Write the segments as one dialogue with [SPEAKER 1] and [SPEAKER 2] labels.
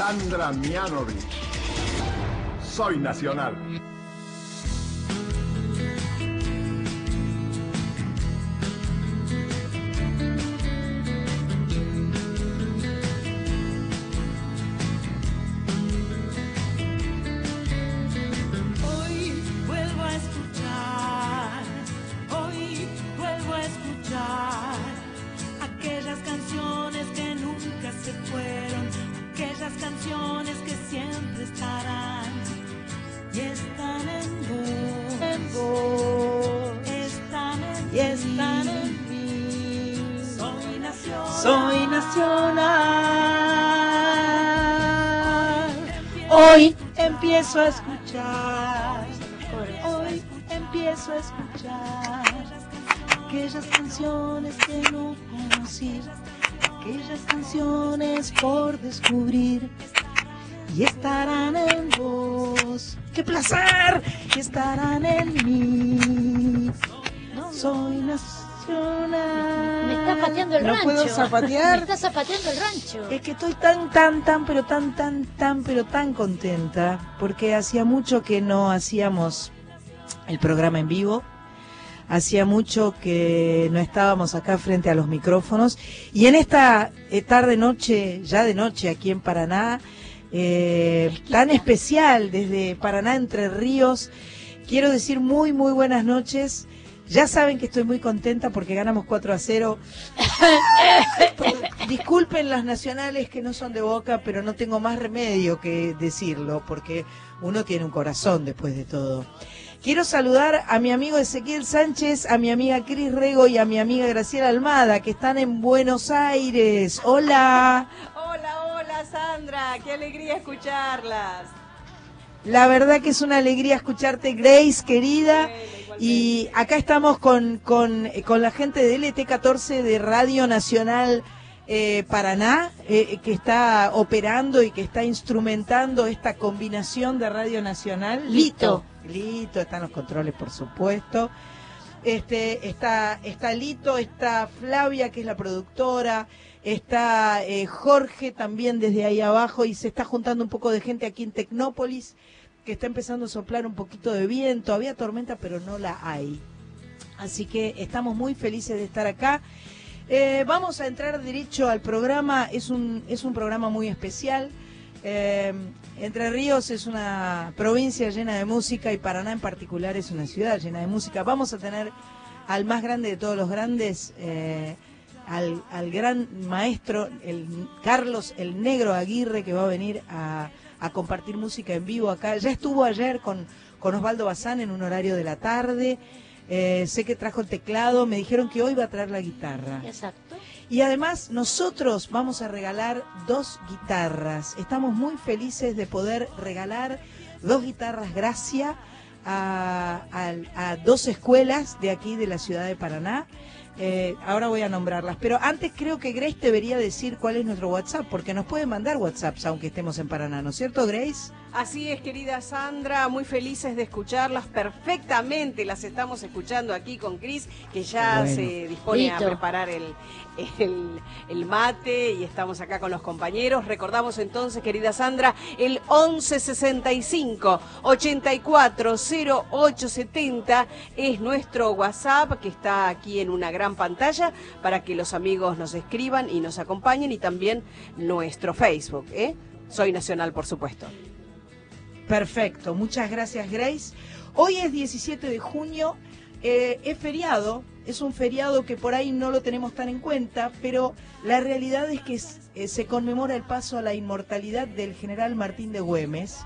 [SPEAKER 1] Sandra Mianovich. Soy nacional.
[SPEAKER 2] Por descubrir y estarán en vos. ¡Qué placer! Y estarán en mí. Soy nacional.
[SPEAKER 3] Me está pateando el
[SPEAKER 2] ¿No
[SPEAKER 3] rancho.
[SPEAKER 2] puedo zapatear?
[SPEAKER 3] Me está zapateando el rancho.
[SPEAKER 2] Es que estoy tan, tan, tan, pero tan, tan, tan, pero tan contenta porque hacía mucho que no hacíamos el programa en vivo. Hacía mucho que no estábamos acá frente a los micrófonos. Y en esta eh, tarde, noche, ya de noche aquí en Paraná, eh, tan especial desde Paraná, Entre Ríos, quiero decir muy, muy buenas noches. Ya saben que estoy muy contenta porque ganamos 4 a 0. Disculpen las nacionales que no son de boca, pero no tengo más remedio que decirlo, porque uno tiene un corazón después de todo. Quiero saludar a mi amigo Ezequiel Sánchez, a mi amiga Cris Rego y a mi amiga Graciela Almada, que están en Buenos Aires. Hola.
[SPEAKER 4] Hola, hola Sandra, qué alegría escucharlas.
[SPEAKER 2] La verdad que es una alegría escucharte, Grace, querida.
[SPEAKER 4] Bueno.
[SPEAKER 2] Y acá estamos con, con, eh, con la gente de LT14 de Radio Nacional eh, Paraná, eh, que está operando y que está instrumentando esta combinación de Radio Nacional.
[SPEAKER 3] Lito.
[SPEAKER 2] Lito, están los controles, por supuesto. Este, está, está Lito, está Flavia, que es la productora, está eh, Jorge también desde ahí abajo y se está juntando un poco de gente aquí en Tecnópolis, que está empezando a soplar un poquito de viento. Había tormenta, pero no la hay. Así que estamos muy felices de estar acá. Eh, vamos a entrar derecho al programa. Es un, es un programa muy especial. Eh, Entre Ríos es una provincia llena de música y Paraná en particular es una ciudad llena de música. Vamos a tener al más grande de todos los grandes, eh, al, al gran maestro, el Carlos el Negro Aguirre, que va a venir a, a compartir música en vivo acá. Ya estuvo ayer con, con Osvaldo Bazán en un horario de la tarde. Eh, sé que trajo el teclado, me dijeron que hoy va a traer la guitarra.
[SPEAKER 3] Exacto.
[SPEAKER 2] Y además nosotros vamos a regalar dos guitarras. Estamos muy felices de poder regalar dos guitarras Gracia a, a- a dos escuelas de aquí de la ciudad de Paraná. Eh, ahora voy a nombrarlas, pero antes creo que Grace debería decir cuál es nuestro WhatsApp, porque nos pueden mandar WhatsApps aunque estemos en Paraná, ¿no es cierto, Grace?
[SPEAKER 4] Así es, querida Sandra, muy felices de escucharlas perfectamente. Las estamos escuchando aquí con Cris, que ya
[SPEAKER 2] Bueno.
[SPEAKER 4] se dispone a preparar el, el, el mate y estamos acá con los compañeros. Recordamos entonces, querida Sandra, el 1165 840870 es nuestro WhatsApp que está aquí en una gran pantalla para que los amigos nos escriban y nos acompañen y también nuestro Facebook, ¿eh? Soy Nacional, por supuesto.
[SPEAKER 2] Perfecto, muchas gracias Grace. Hoy es 17 de junio, eh, es feriado, es un feriado que por ahí no lo tenemos tan en cuenta, pero la realidad es que eh, se conmemora el paso a la inmortalidad del general Martín de Güemes.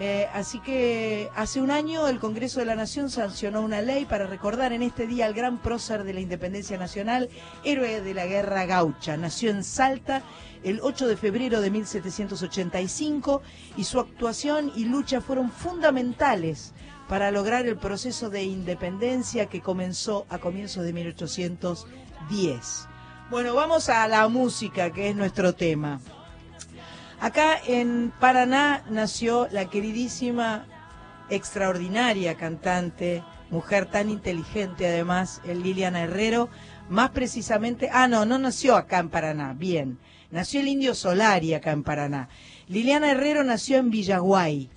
[SPEAKER 2] Eh, así que hace un año el Congreso de la Nación sancionó una ley para recordar en este día al gran prócer de la independencia nacional, héroe de la guerra gaucha. Nació en Salta el 8 de febrero de 1785 y su actuación y lucha fueron fundamentales para lograr el proceso de independencia que comenzó a comienzos de 1810. Bueno, vamos a la música, que es nuestro tema. Acá en Paraná nació la queridísima, extraordinaria cantante, mujer tan inteligente además, Liliana Herrero, más precisamente, ah no, no nació acá en Paraná, bien, nació el indio Solari acá en Paraná. Liliana Herrero nació en Villaguay.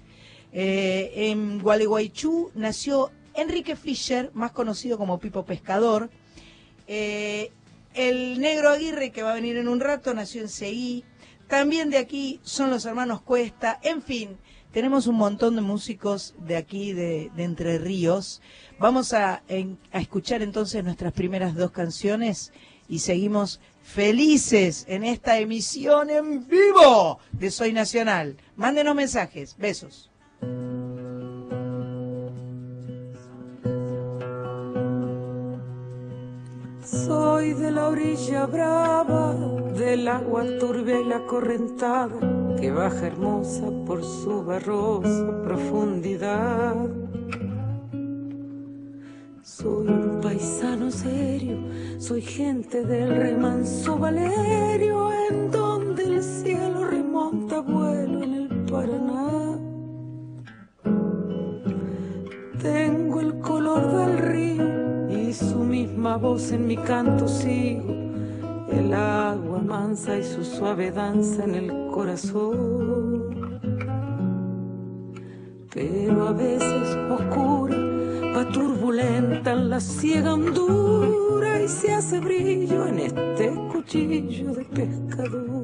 [SPEAKER 2] Eh, en Gualeguaychú nació Enrique Fischer, más conocido como Pipo Pescador. Eh, el negro Aguirre, que va a venir en un rato, nació en Seguí. También de aquí son los hermanos Cuesta. En fin, tenemos un montón de músicos de aquí, de, Entre Ríos. Vamos a escuchar entonces nuestras primeras dos canciones y seguimos felices en esta emisión en vivo de Soy Nacional. Mándenos mensajes. Besos.
[SPEAKER 3] Soy de la orilla brava, del agua turbia y la correntada, que baja hermosa por su barrosa profundidad. Soy un paisano serio, soy gente del remanso Valerio, en donde el cielo remonta vuelo en el Paraná. Tengo el color del voz en mi canto sigo. El agua mansa y su suave danza en el corazón. Pero a veces oscura, va turbulenta en la ciega hondura y se hace brillo en este cuchillo de pescador.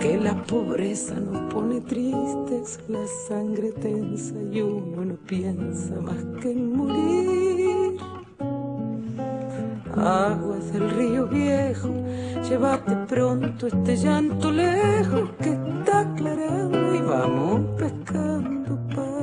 [SPEAKER 3] Que la pobreza nos pone tristes, la sangre tensa y uno no piensa más que en morir. Aguas del río viejo, llévate pronto este llanto lejos que está aclarando y vamos pescando para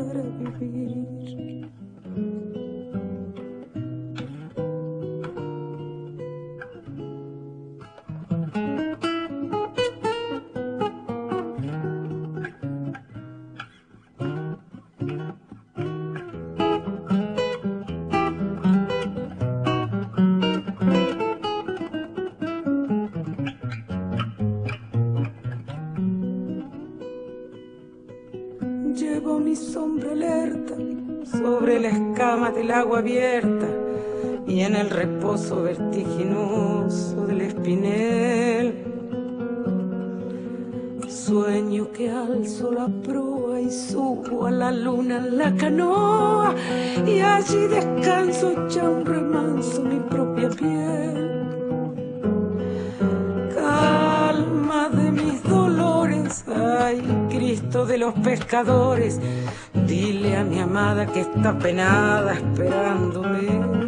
[SPEAKER 3] vertiginoso del espinel. Sueño que alzo la proa y subo a la luna en la canoa y allí descanso echa un remanso mi propia piel. Calma de mis dolores, ay Cristo de los pescadores, dile a mi amada que está penada esperándome.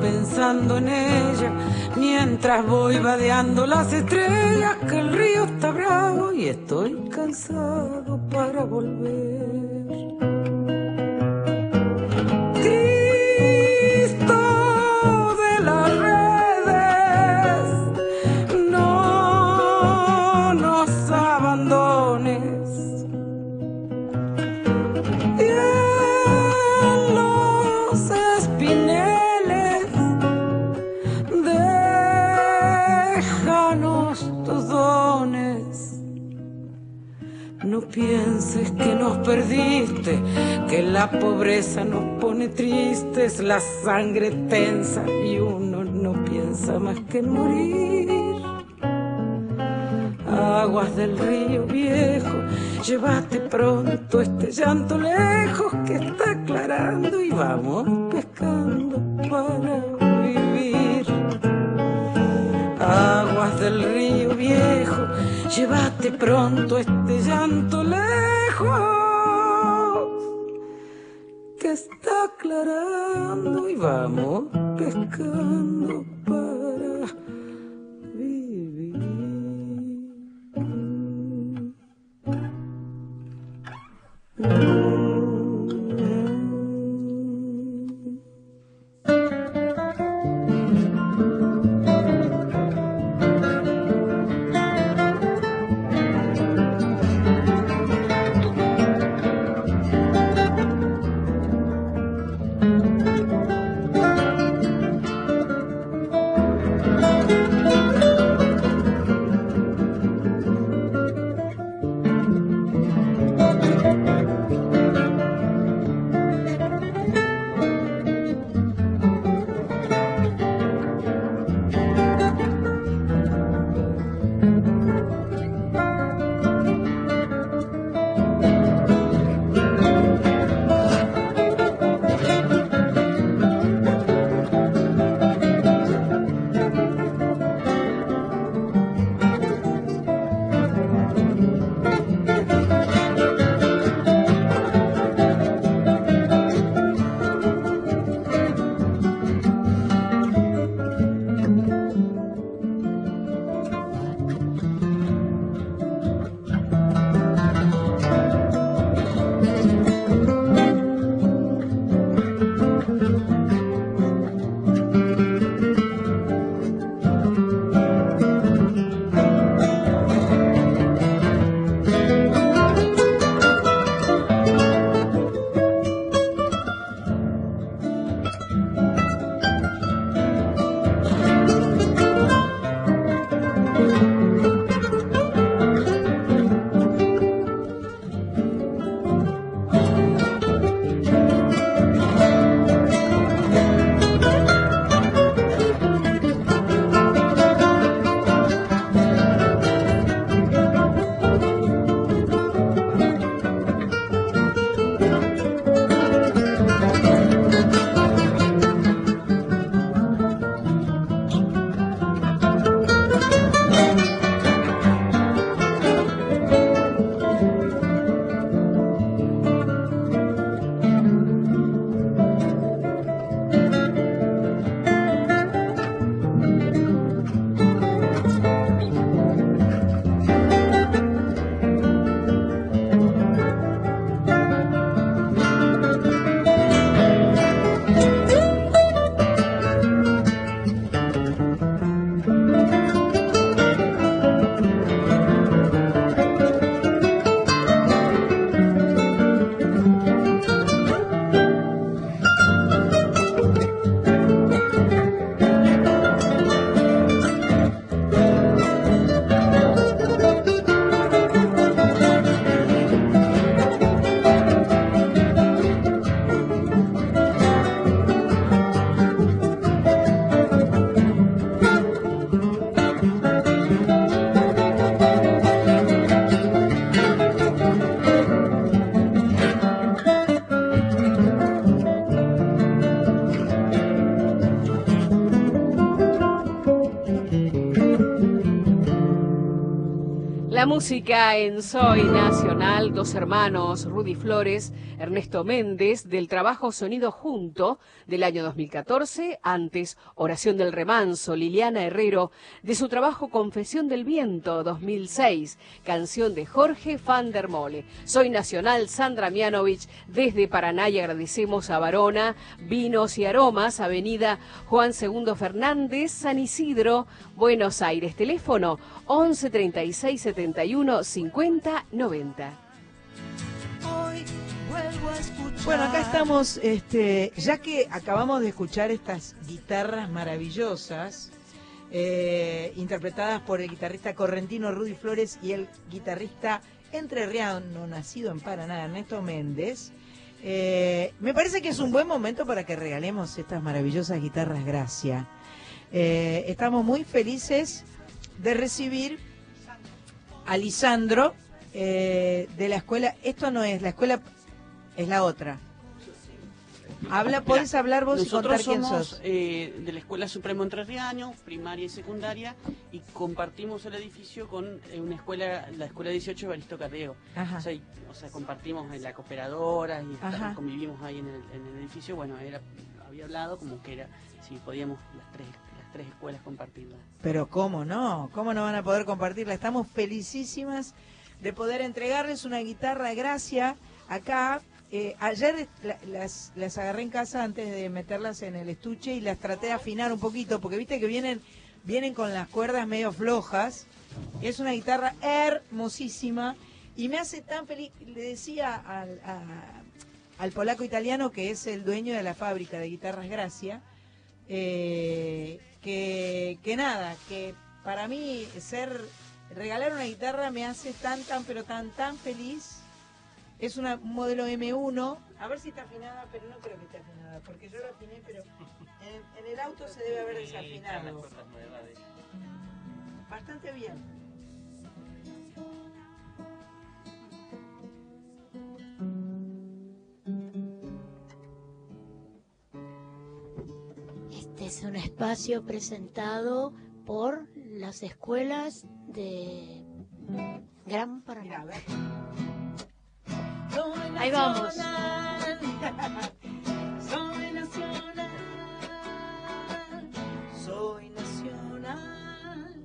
[SPEAKER 3] Pensando en ella mientras voy vadeando las estrellas, que el río está bravo y estoy cansado para volver. No pienses que nos perdiste, que la pobreza nos pone tristes, la sangre tensa y uno no piensa más que en morir. Aguas del río viejo, llévate pronto este llanto lejos que está aclarando y vamos pescando para vivir. Aguas del río viejo, llévate pronto este llanto lejos que está aclarando y vamos pescando para vivir.
[SPEAKER 4] Música en Soy Nacional, dos hermanos, Rudy Flores, Ernesto Méndez, del trabajo Sonido Junto del año 2014, antes Oración del Remanso, Liliana Herrero, de su trabajo Confesión del Viento 2006, canción de Jorge van der Mole. Soy Nacional, Sandra Mianovich, desde Paraná y agradecemos a Varona, Vinos y Aromas, Avenida Juan II Fernández, San Isidro, Buenos Aires. Teléfono 11 36 71 50 90.
[SPEAKER 5] Hoy vuelvo a escuchar.
[SPEAKER 2] Bueno, acá estamos, este, ya que acabamos de escuchar estas guitarras maravillosas, eh, interpretadas por el guitarrista correntino Rudy Flores y el guitarrista entrerriano nacido en Paraná, Ernesto Méndez. eh, me parece que es un buen momento para que regalemos estas maravillosas guitarras Gracia. Eh, estamos muy felices de recibir a Lisandro de la escuela. Esto no es la escuela, es la otra. Habla, podés hablar vos y
[SPEAKER 6] Nosotros
[SPEAKER 2] contar quién
[SPEAKER 6] somos
[SPEAKER 2] sos.
[SPEAKER 6] eh, de la Escuela Supremo Entrerriano, primaria y secundaria, y compartimos el edificio con eh, una escuela, la Escuela 18 Evaristo Carriego.
[SPEAKER 2] Ajá.
[SPEAKER 6] O sea, y- o sea, compartimos en la cooperadora y convivimos ahí en el, en el edificio. Bueno, era, había hablado como que era, si podíamos las tres, las tres escuelas compartirlas.
[SPEAKER 2] Pero cómo no, cómo no van a poder compartirla. Estamos felicísimas de poder entregarles una guitarra gracia acá. Eh, ayer la- las, las agarré en casa antes de meterlas en el estuche y las traté de afinar un poquito, porque viste que vienen, vienen con las cuerdas medio flojas. Es una guitarra hermosísima y me hace tan feliz. Le decía al, a- al polaco italiano que es el dueño de la fábrica de guitarras Gracia, eh, que, que nada, que para mí ser regalar una guitarra me hace tan, tan, pero tan, tan feliz. Es una un modelo M1, a ver si está afinada, pero no creo que esté afinada, porque yo la afiné, pero en, en el auto se debe haber desafinado. Bastante bien.
[SPEAKER 7] Este es un espacio presentado por las escuelas de Gran Paraná. Ahí vamos.
[SPEAKER 2] Soy nacional. Soy nacional.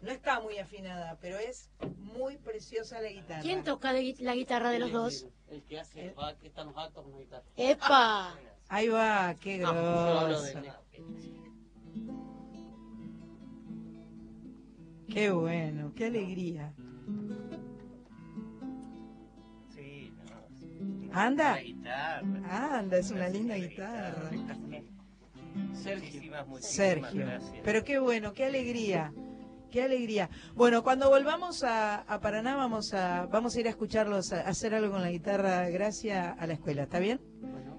[SPEAKER 2] No está muy afinada, pero es muy preciosa la guitarra.
[SPEAKER 7] ¿Quién toca la gui- la guitarra de los dos?
[SPEAKER 6] El que hace, va, que está en los actos con la guitarra.
[SPEAKER 7] ¡Epa!
[SPEAKER 2] Ahí va, qué
[SPEAKER 6] hablo
[SPEAKER 2] grosso. Qué bueno, qué alegría. ¿Anda? Anda, es una
[SPEAKER 8] Gracias
[SPEAKER 2] linda guitarra.
[SPEAKER 6] Sergio.
[SPEAKER 2] Sergio.
[SPEAKER 8] gracias.
[SPEAKER 2] Pero qué bueno, qué alegría. Qué alegría. Bueno, cuando volvamos a, a Paraná vamos a vamos a ir a escucharlos a, a hacer algo con la guitarra Gracia a la escuela, ¿está bien?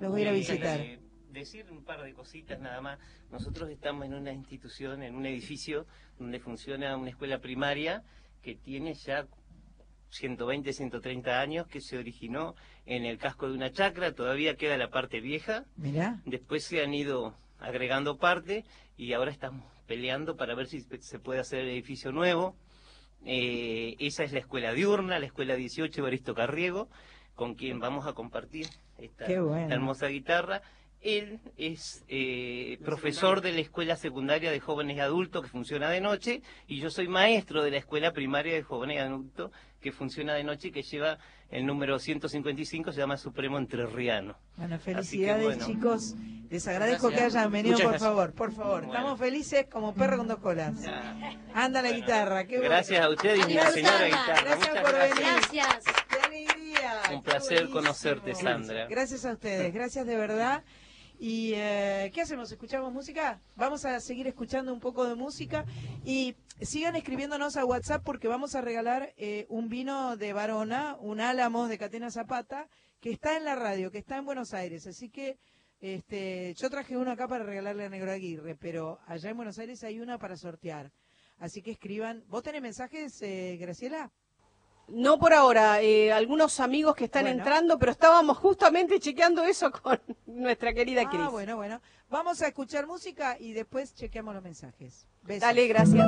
[SPEAKER 2] Los voy a ir a visitar.
[SPEAKER 8] eh, decir un par de cositas nada más. Nosotros estamos en una institución, en un edificio donde funciona una escuela primaria que tiene ya 120, 130 años, que se originó en el casco de una chacra, todavía queda la parte vieja,
[SPEAKER 2] Mirá.
[SPEAKER 8] después se han ido agregando parte y ahora estamos peleando para ver si se puede hacer el edificio nuevo. Eh, esa es la escuela diurna, la escuela 18 Evaristo Carriego, con quien vamos a compartir esta hermosa guitarra. Él es eh, profesor de la escuela secundaria de jóvenes y adultos que funciona de noche y yo soy maestro de la escuela primaria de jóvenes y adultos que funciona de noche y que lleva el número 155, se llama Supremo Entrerriano.
[SPEAKER 2] Bueno,
[SPEAKER 8] que,
[SPEAKER 2] felicidades
[SPEAKER 8] bueno.
[SPEAKER 2] chicos. Les agradezco
[SPEAKER 6] Gracias.
[SPEAKER 2] que hayan venido,
[SPEAKER 6] Muchas
[SPEAKER 2] por
[SPEAKER 6] gracias.
[SPEAKER 2] favor, por favor.
[SPEAKER 8] Bueno.
[SPEAKER 2] Estamos felices como perro con dos colas. Anda la
[SPEAKER 8] Bueno,
[SPEAKER 2] guitarra, qué bueno.
[SPEAKER 8] Gracias a ustedes y mi
[SPEAKER 7] Adiós,
[SPEAKER 8] señora guitarra.
[SPEAKER 2] Gracias
[SPEAKER 8] Muchas
[SPEAKER 2] por
[SPEAKER 8] gracias.
[SPEAKER 2] venir.
[SPEAKER 7] Gracias.
[SPEAKER 2] ¡Qué alegría!
[SPEAKER 8] Un
[SPEAKER 2] qué
[SPEAKER 8] placer
[SPEAKER 2] buenísimo.
[SPEAKER 8] conocerte, Sandra.
[SPEAKER 2] Gracias a ustedes, gracias de verdad. ¿Y eh, qué hacemos? ¿Escuchamos música? Vamos a seguir escuchando un poco de música y sigan escribiéndonos a WhatsApp porque vamos a regalar eh, un vino de Varona, un Álamos de Catena Zapata, que está en la radio, que está en Buenos Aires. Así que este, yo traje uno acá para regalarle a Negro Aguirre, pero allá en Buenos Aires hay una para sortear. Así que escriban. ¿Vos tenés mensajes, eh, Graciela?
[SPEAKER 4] No por ahora, eh, algunos amigos que están
[SPEAKER 2] Bueno.
[SPEAKER 4] entrando, pero estábamos justamente chequeando eso con nuestra querida Cris.
[SPEAKER 2] Ah, bueno, bueno. Vamos a escuchar música y después chequeamos los mensajes.
[SPEAKER 4] Dale, gracias.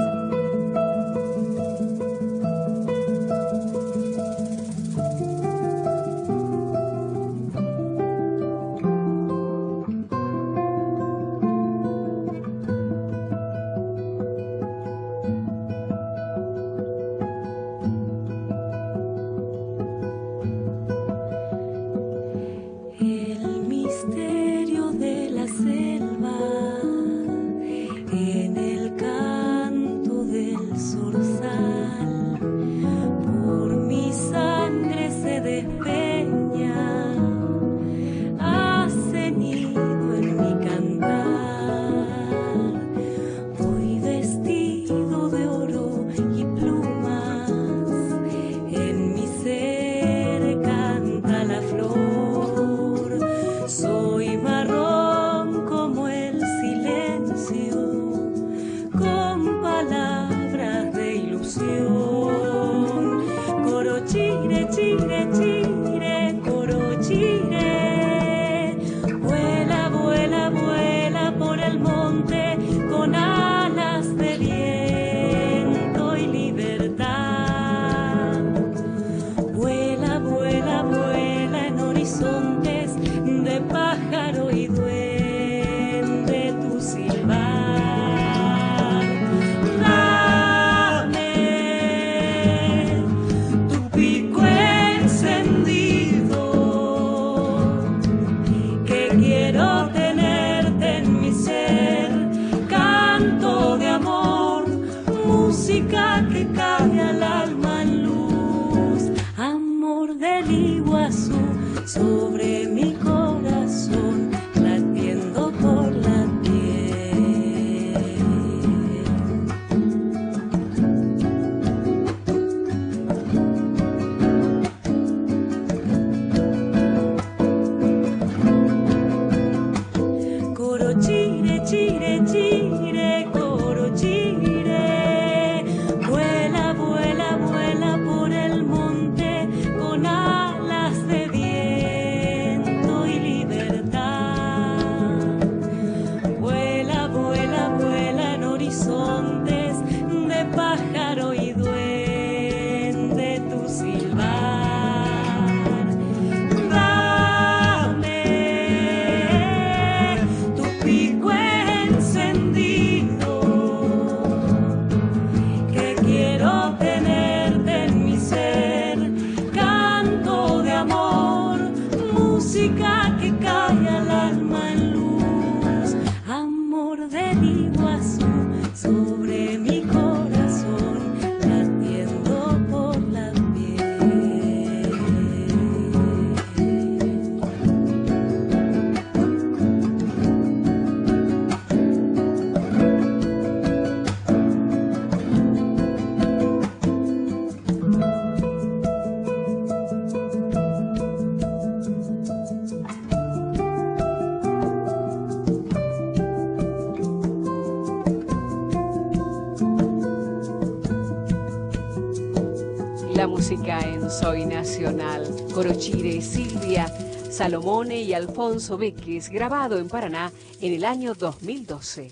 [SPEAKER 4] Soy Nacional. Corochire, Silvia, Salomone y Alfonso Beques, grabado en Paraná en el año 2012.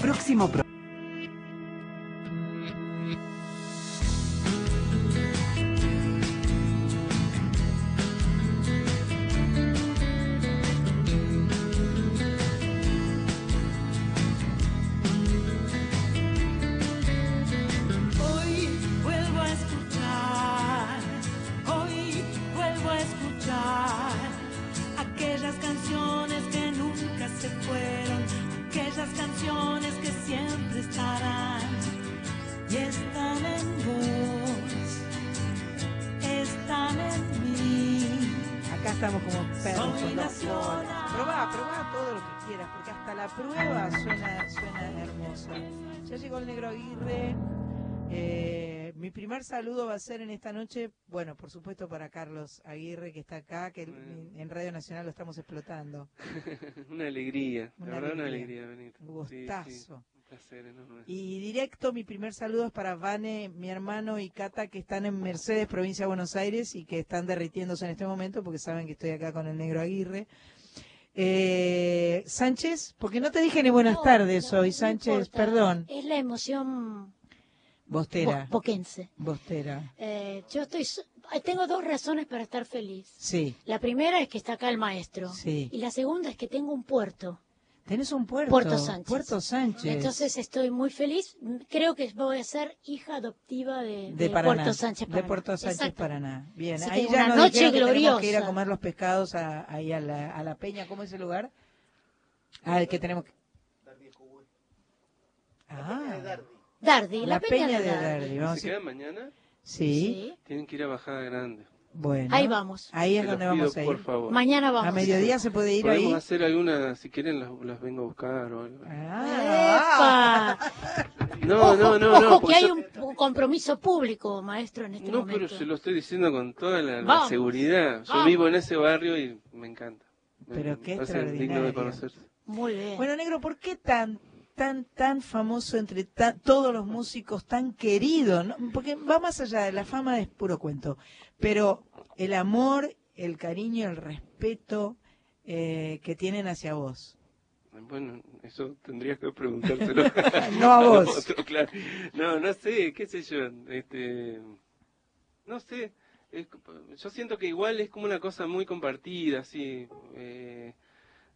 [SPEAKER 9] Próximo pro-
[SPEAKER 2] va a ser en esta noche, bueno, por supuesto para Carlos Aguirre, que está acá, que en- en Radio Nacional lo estamos explotando.
[SPEAKER 10] una alegría,
[SPEAKER 2] Una
[SPEAKER 10] la verdad una
[SPEAKER 2] alegría.
[SPEAKER 10] alegría, Benito.
[SPEAKER 2] Un
[SPEAKER 10] Sí, sí,
[SPEAKER 2] gustazo.
[SPEAKER 10] un placer enorme.
[SPEAKER 2] Y directo, mi primer saludo es para Vane, mi hermano y Cata, que están en Mercedes, provincia de Buenos Aires, y que están derritiéndose en este momento porque saben que estoy acá con el negro Aguirre. Eh, Sánchez, porque no te dije ni buenas
[SPEAKER 7] No,
[SPEAKER 2] tardes
[SPEAKER 7] no,
[SPEAKER 2] hoy,
[SPEAKER 7] no
[SPEAKER 2] Sánchez,
[SPEAKER 7] importa.
[SPEAKER 2] perdón.
[SPEAKER 7] Es la emoción
[SPEAKER 2] Bostera,
[SPEAKER 7] bo- boquense.
[SPEAKER 2] Bostera.
[SPEAKER 7] Eh, yo estoy, tengo dos razones para estar feliz.
[SPEAKER 2] Sí,
[SPEAKER 7] La primera es que está acá el maestro.
[SPEAKER 2] Sí.
[SPEAKER 7] Y la segunda es que tengo un puerto.
[SPEAKER 2] tenés un puerto.
[SPEAKER 7] Puerto Sánchez.
[SPEAKER 2] Puerto Sánchez.
[SPEAKER 7] Entonces estoy muy feliz. Creo que voy a ser hija adoptiva de,
[SPEAKER 2] de
[SPEAKER 7] de
[SPEAKER 2] Paraná,
[SPEAKER 7] Puerto Sánchez
[SPEAKER 2] de
[SPEAKER 7] Paraná.
[SPEAKER 2] Puerto Sánchez
[SPEAKER 7] Exacto.
[SPEAKER 2] Paraná. Bien,
[SPEAKER 7] Así
[SPEAKER 2] ahí ya
[SPEAKER 7] una
[SPEAKER 2] nos
[SPEAKER 7] noche
[SPEAKER 2] dijeron que tenemos que ir a
[SPEAKER 7] gloriosa.
[SPEAKER 2] comer los pescados a- ahí a la, a la peña, ¿cómo es el lugar? Ah, el que tenemos que... Ah,
[SPEAKER 7] Dardi,
[SPEAKER 2] la,
[SPEAKER 7] la,
[SPEAKER 2] peña, de Dardi.
[SPEAKER 10] ¿Y
[SPEAKER 2] Vamos
[SPEAKER 10] ¿Se
[SPEAKER 2] a ir-
[SPEAKER 10] quedan mañana?
[SPEAKER 2] Sí,
[SPEAKER 10] Tienen que ir a Bajada Grande.
[SPEAKER 2] bueno.
[SPEAKER 7] Ahí vamos.
[SPEAKER 2] Ahí es donde
[SPEAKER 10] pido,
[SPEAKER 2] vamos a ir.
[SPEAKER 10] por favor.
[SPEAKER 7] Mañana vamos.
[SPEAKER 2] A mediodía se puede ir
[SPEAKER 10] Podemos
[SPEAKER 2] ahí.
[SPEAKER 10] hacer alguna, si quieren las, las vengo a buscar o algo.
[SPEAKER 2] Ah,
[SPEAKER 7] ¡Epa!
[SPEAKER 10] No,
[SPEAKER 7] ojo,
[SPEAKER 10] no, no,
[SPEAKER 7] ojo
[SPEAKER 10] no.
[SPEAKER 7] que
[SPEAKER 10] porque
[SPEAKER 7] hay
[SPEAKER 10] yo-
[SPEAKER 7] un, un compromiso público, maestro, en este
[SPEAKER 10] No,
[SPEAKER 7] momento.
[SPEAKER 10] pero se lo estoy diciendo con toda la, la
[SPEAKER 7] Vamos,
[SPEAKER 10] seguridad. Yo
[SPEAKER 7] vamos.
[SPEAKER 10] vivo en ese barrio y me encanta. Me-
[SPEAKER 2] Pero qué
[SPEAKER 10] me digno
[SPEAKER 2] extraordinario.
[SPEAKER 10] de conocerse.
[SPEAKER 7] Muy bien.
[SPEAKER 2] Bueno, negro, ¿por qué tan tan tan famoso entre ta- todos los músicos, tan querido? ¿no? Porque va más allá de la fama, es puro cuento. Pero el amor, el cariño, el respeto eh, que tienen hacia vos.
[SPEAKER 10] Bueno, eso tendrías que preguntárselo.
[SPEAKER 2] No a vos.
[SPEAKER 10] otro, claro. No, no sé, qué sé yo. Este, no sé. es- yo siento que igual es como una cosa muy compartida, así. eh,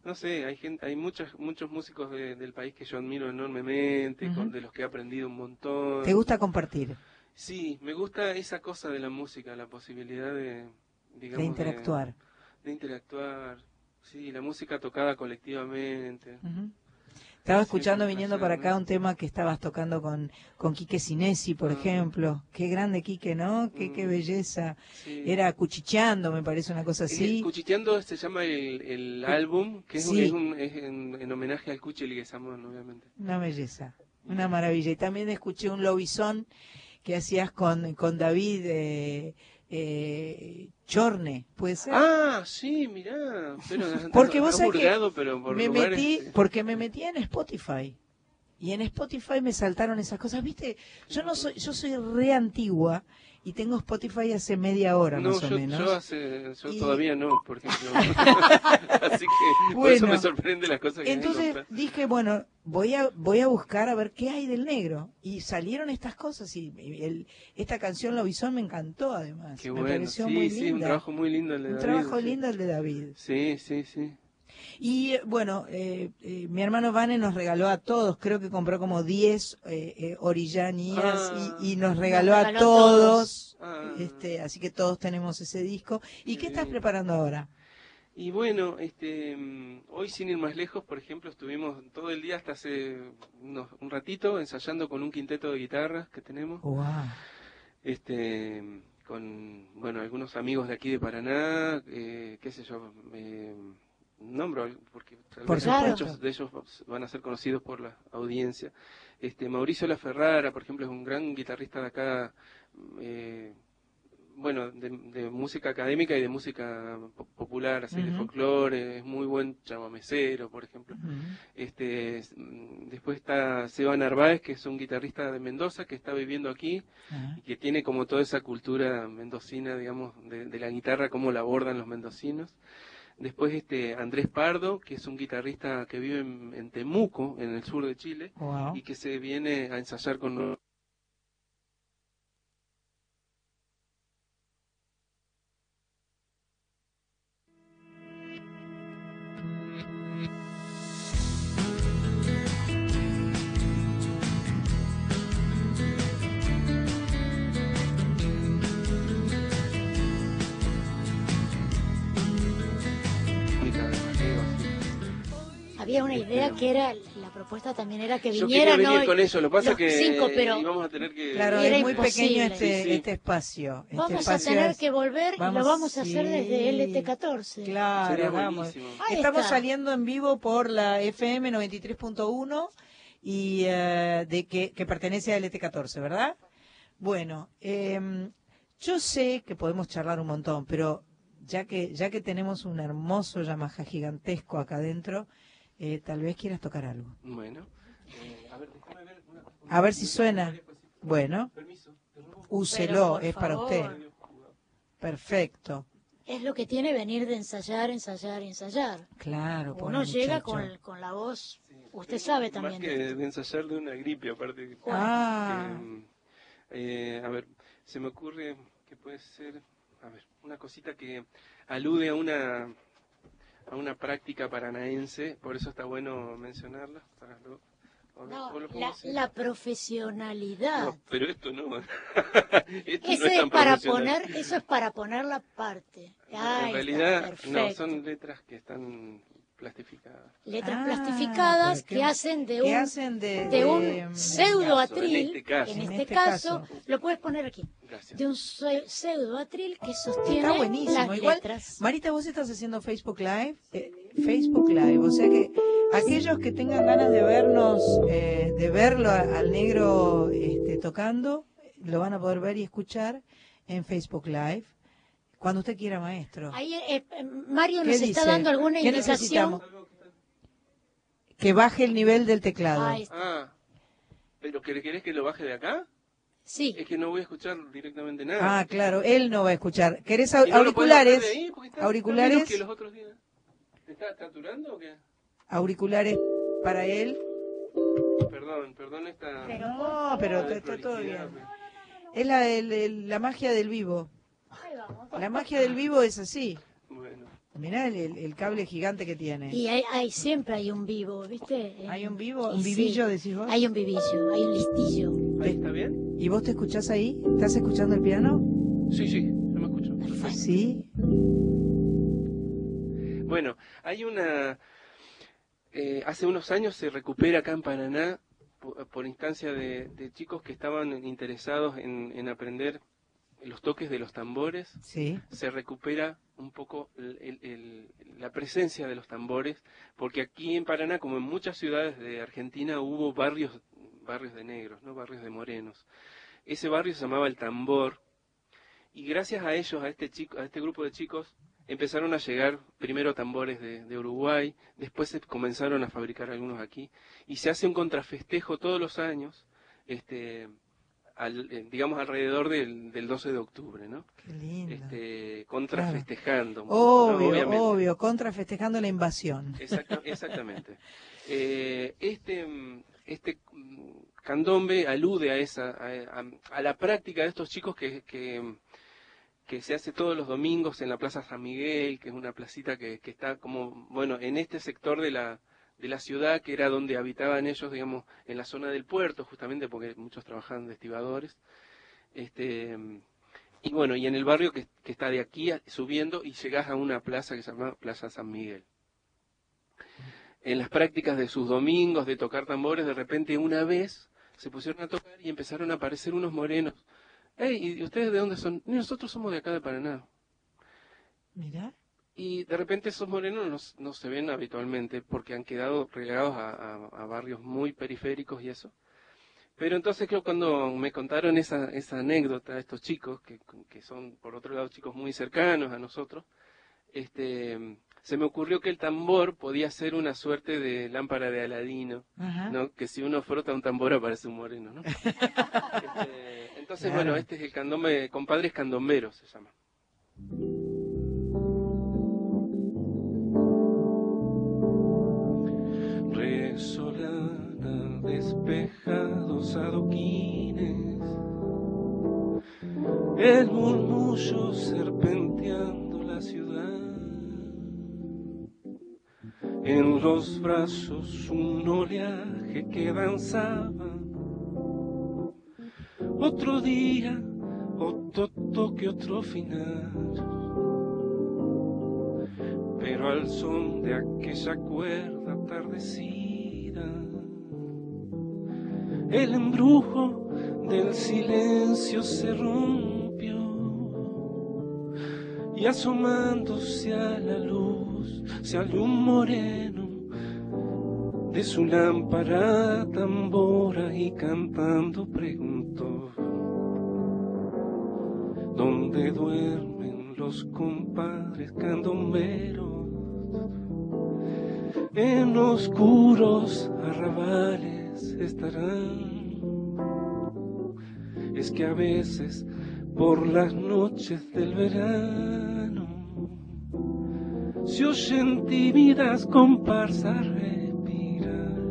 [SPEAKER 10] no sé, hay gente, hay muchos muchos músicos de- del país que yo admiro enormemente, con- de los que he aprendido un montón.
[SPEAKER 2] ¿Te gusta compartir?
[SPEAKER 10] Sí, me gusta esa cosa de la música, la posibilidad de, digamos,
[SPEAKER 2] De interactuar.
[SPEAKER 10] de interactuar. Sí, la música tocada colectivamente.
[SPEAKER 2] Estaba escuchando viniendo para acá un tema que estabas tocando con, con Quique Sinesi, por
[SPEAKER 10] Ah.
[SPEAKER 2] ejemplo. Qué grande Quique, ¿no? Qué, qué
[SPEAKER 10] Mm.
[SPEAKER 2] belleza.
[SPEAKER 10] Sí.
[SPEAKER 2] Era cuchicheando, me parece una cosa así.
[SPEAKER 10] Cuchicheando se llama el, el álbum, que es, un-
[SPEAKER 2] Sí.
[SPEAKER 10] es, un- es en, en homenaje al Cuchi Leguizamón, obviamente.
[SPEAKER 2] Una belleza, una maravilla. Y también escuché un lobizón que hacías con, con David eh, eh, Chorne, ¿puede ser?
[SPEAKER 10] Ah, sí, mirá. Pero,
[SPEAKER 2] Porque vos sabés que
[SPEAKER 10] burgado, pero por
[SPEAKER 2] me
[SPEAKER 10] lugares,
[SPEAKER 2] metí, porque me metí en Spotify. Y en Spotify me saltaron esas cosas, ¿viste? Yo no soy, yo soy re antigua y tengo Spotify hace media hora
[SPEAKER 10] No,
[SPEAKER 2] más o menos.
[SPEAKER 10] yo, hace, yo
[SPEAKER 2] Y-
[SPEAKER 10] todavía no, por ejemplo. Así que por eso me sorprende las cosas que
[SPEAKER 2] Entonces dije, bueno, voy a voy a buscar a ver qué hay del negro y salieron estas cosas y el, esta canción Lobizón me encantó además.
[SPEAKER 10] Qué
[SPEAKER 2] me
[SPEAKER 10] bueno,
[SPEAKER 2] pareció
[SPEAKER 10] sí,
[SPEAKER 2] muy
[SPEAKER 10] sí,
[SPEAKER 2] linda.
[SPEAKER 10] un trabajo muy lindo el de
[SPEAKER 2] Un
[SPEAKER 10] David,
[SPEAKER 2] trabajo
[SPEAKER 10] sí.
[SPEAKER 2] lindo el de David.
[SPEAKER 10] Sí, sí, sí.
[SPEAKER 2] Y bueno, eh, eh, mi hermano Vane nos regaló a todos, creo que compró como 10 eh, eh, orillanías
[SPEAKER 10] Ah.
[SPEAKER 2] y, y nos regaló, a
[SPEAKER 7] regaló a
[SPEAKER 2] todos.
[SPEAKER 10] Ah.
[SPEAKER 2] Este, así que todos tenemos ese disco. ¿Y
[SPEAKER 10] Qué
[SPEAKER 2] estás preparando ahora?
[SPEAKER 10] Y bueno, este, mm, hoy sin ir más lejos, por ejemplo, estuvimos todo el día hasta hace unos- un ratito ensayando con un quinteto de guitarras que tenemos,
[SPEAKER 2] Wow.
[SPEAKER 10] este, con, bueno, algunos amigos de aquí de Paraná, eh, qué sé yo, eh, nombro porque tal vez muchos de ellos van a ser conocidos por la audiencia. Este, Mauricio La Ferrara, por ejemplo, es un gran guitarrista de acá, eh, bueno, de, de música académica y de música po- popular, así de folclore, es muy buen chamamecero, por ejemplo. Este, es- mm, después está Seba Narváez, que es un guitarrista de Mendoza que está viviendo aquí
[SPEAKER 2] Ah,
[SPEAKER 10] y que tiene como toda esa cultura mendocina, digamos, de, de la guitarra, cómo la abordan los mendocinos. Después este Andrés Pardo, que es un guitarrista que vive en, en Temuco, en el sur de Chile,
[SPEAKER 2] wow.
[SPEAKER 10] y que se viene a ensayar con
[SPEAKER 7] Había una idea que era, la propuesta también era que
[SPEAKER 10] Yo
[SPEAKER 7] viniera,
[SPEAKER 10] quería venir
[SPEAKER 7] ¿no?
[SPEAKER 10] con eso, lo que pasa
[SPEAKER 7] los
[SPEAKER 10] que
[SPEAKER 7] cinco, pero
[SPEAKER 10] íbamos a tener que...
[SPEAKER 2] Claro,
[SPEAKER 7] Era
[SPEAKER 2] es muy
[SPEAKER 7] imposible.
[SPEAKER 2] pequeño este,
[SPEAKER 10] Sí, sí.
[SPEAKER 2] este espacio. Este
[SPEAKER 7] Vamos a
[SPEAKER 2] espacio
[SPEAKER 7] tener
[SPEAKER 2] es-
[SPEAKER 7] que volver y
[SPEAKER 2] vamos-
[SPEAKER 7] lo vamos a hacer
[SPEAKER 2] sí.
[SPEAKER 7] desde LT14.
[SPEAKER 2] Claro,
[SPEAKER 10] Sería
[SPEAKER 2] vamos. Estamos
[SPEAKER 7] está.
[SPEAKER 2] saliendo en vivo por la FM 93.1 y eh, de que, que pertenece a LT14, ¿verdad? Bueno, em, yo sé que podemos charlar un montón, pero ya que ya que tenemos un hermoso Yamaha gigantesco acá adentro, eh, tal vez quieras tocar algo.
[SPEAKER 10] Bueno, eh, a ver, déjame ver una-
[SPEAKER 2] A ver si suena. Bueno, úselo, es para
[SPEAKER 7] favor.
[SPEAKER 2] usted. Perfecto.
[SPEAKER 7] Es lo que tiene venir de ensayar, ensayar, ensayar.
[SPEAKER 2] Claro,
[SPEAKER 7] Uno llega con, con la voz, usted sabe
[SPEAKER 10] Más
[SPEAKER 7] también.
[SPEAKER 10] que
[SPEAKER 7] de esto.
[SPEAKER 10] de ensayar de una gripe, aparte.
[SPEAKER 2] Ah,
[SPEAKER 10] Eh, a ver, se me ocurre que puede ser, a ver, una cosita que alude a una a una práctica paranaense, por eso está bueno mencionarla. Para lo-
[SPEAKER 7] No, la, profesionalidad.
[SPEAKER 10] No, pero esto no. esto
[SPEAKER 7] Eso
[SPEAKER 10] no es
[SPEAKER 7] para poner, eso es para poner la parte.
[SPEAKER 10] En realidad, no, son letras que están plastificadas.
[SPEAKER 7] letras
[SPEAKER 2] Ah,
[SPEAKER 7] plastificadas que hacen de
[SPEAKER 2] ¿qué
[SPEAKER 7] un
[SPEAKER 2] hacen de,
[SPEAKER 7] de
[SPEAKER 2] de-
[SPEAKER 7] un pseudoatril,
[SPEAKER 10] En este caso.
[SPEAKER 7] en
[SPEAKER 2] En
[SPEAKER 7] este
[SPEAKER 2] este
[SPEAKER 7] caso,
[SPEAKER 2] caso.
[SPEAKER 7] lo puedes poner aquí,
[SPEAKER 10] Gracias.
[SPEAKER 7] de un pse- pseudoatril que sostiene
[SPEAKER 2] Está buenísimo.
[SPEAKER 7] las
[SPEAKER 2] Igual,
[SPEAKER 7] letras.
[SPEAKER 2] Marita, vos estás haciendo Facebook Live. eh, Facebook Live, o sea que aquellos que tengan ganas de vernos, eh, de verlo a- al negro este, tocando, lo van a poder ver y escuchar en Facebook Live. Cuando usted quiera, maestro.
[SPEAKER 7] Ahí eh, eh, Mario
[SPEAKER 2] ¿Qué
[SPEAKER 7] nos
[SPEAKER 2] dice?
[SPEAKER 7] está dando alguna
[SPEAKER 2] ¿Qué
[SPEAKER 7] indicación.
[SPEAKER 2] necesitamos? Que baje el nivel del teclado.
[SPEAKER 7] Ahí está.
[SPEAKER 10] Ah, ¿pero que- querés que lo baje de acá?
[SPEAKER 7] Sí,
[SPEAKER 10] Es que no voy a escuchar directamente nada.
[SPEAKER 2] Ah, claro, él no va a escuchar. ¿Querés
[SPEAKER 10] ¿Y
[SPEAKER 2] au-
[SPEAKER 10] no lo podés bajar
[SPEAKER 2] auriculares?
[SPEAKER 10] ahí? Está- está
[SPEAKER 2] auriculares.
[SPEAKER 10] que los otros días. ¿Te está saturando o qué?
[SPEAKER 2] Auriculares para él.
[SPEAKER 10] Perdón, perdón esta...
[SPEAKER 2] No, pero está, está todo bien.
[SPEAKER 10] desprolijidad,
[SPEAKER 2] Es la, el- el- la magia del vivo. La magia del vivo es así.
[SPEAKER 10] Bueno,
[SPEAKER 2] Mirá el, el- el cable gigante que tiene.
[SPEAKER 7] y hay, hay- siempre hay un vivo, ¿viste?
[SPEAKER 2] ¿Hay un vivo? ¿Un
[SPEAKER 7] sí,
[SPEAKER 2] vivillo, decís vos?
[SPEAKER 7] Hay un vivillo, hay un listillo.
[SPEAKER 10] ¿ahí está bien?
[SPEAKER 2] ¿Y vos te escuchás ahí? ¿Estás escuchando el piano?
[SPEAKER 10] Sí, sí, yo me escucho. Perfecto.
[SPEAKER 2] Sí.
[SPEAKER 10] Bueno, hay una... eh, hace unos años se recupera acá en Paraná por, por instancia de, de chicos que estaban interesados en, en aprender los toques de los tambores.
[SPEAKER 2] Sí.
[SPEAKER 10] Se recupera un poco el- el- el- la presencia de los tambores, porque aquí en Paraná, como en muchas ciudades de Argentina, hubo barrios, barrios de negros, no barrios de morenos. Ese barrio se llamaba el Tambor, y gracias a ellos, a este chico, a este grupo de chicos, empezaron a llegar primero tambores de, de Uruguay, después se comenzaron a fabricar algunos aquí, y se hace un contrafestejo todos los años, este, al- eh, digamos alrededor del, del 12 de octubre, ¿no?
[SPEAKER 2] Qué lindo.
[SPEAKER 10] Este, contrafestejando.
[SPEAKER 2] Obvio, obvio, contra festejando la invasión.
[SPEAKER 10] Exacta- exactamente. Eh, este, este candombe alude a esa, a, a- a la práctica de estos chicos que, que, que se hace todos los domingos en la Plaza San Miguel, que es una placita que, que está como, bueno, en este sector de la, de la ciudad, que era donde habitaban ellos, digamos, en la zona del puerto, justamente porque muchos trabajaban de estibadores. Este, y bueno, y en el barrio que, que está de aquí subiendo y llegás a una plaza que se llama Plaza San Miguel en las prácticas de sus domingos de tocar tambores, de repente una vez se pusieron a tocar y empezaron a aparecer unos morenos. Hey, ¿y ustedes de dónde son? "Y Nosotros somos de acá de Paraná.
[SPEAKER 2] Mira.
[SPEAKER 10] Y de repente esos morenos no, no se ven habitualmente porque han quedado relegados a, a- a barrios muy periféricos y eso. Pero entonces creo cuando me contaron esa, esa anécdota estos chicos, que, que son por otro lado chicos muy cercanos a nosotros, este, se me ocurrió que el tambor podía ser una suerte de lámpara de Aladino,
[SPEAKER 2] Ajá.
[SPEAKER 10] ¿no? Que si uno frota un tambor aparece un moreno, ¿no? Este, entonces,
[SPEAKER 2] Claro.
[SPEAKER 10] bueno, este es el candombe, compadres candomberos se llama. Resolana, despejados adoquines, el murmullo serpenteando la ciudad. En los brazos un oleaje que danzaba. Otro día, otro toque, otro final. Pero al son de aquella cuerda el embrujo del silencio se rompió y asomándose a la luz se salió un moreno de su lámpara tambora y cantando preguntó ¿Dónde duermen los compadres candomberos? En oscuros arrabales estarán. Es que a veces por las noches del verano se oyen tímidas comparsas respirar.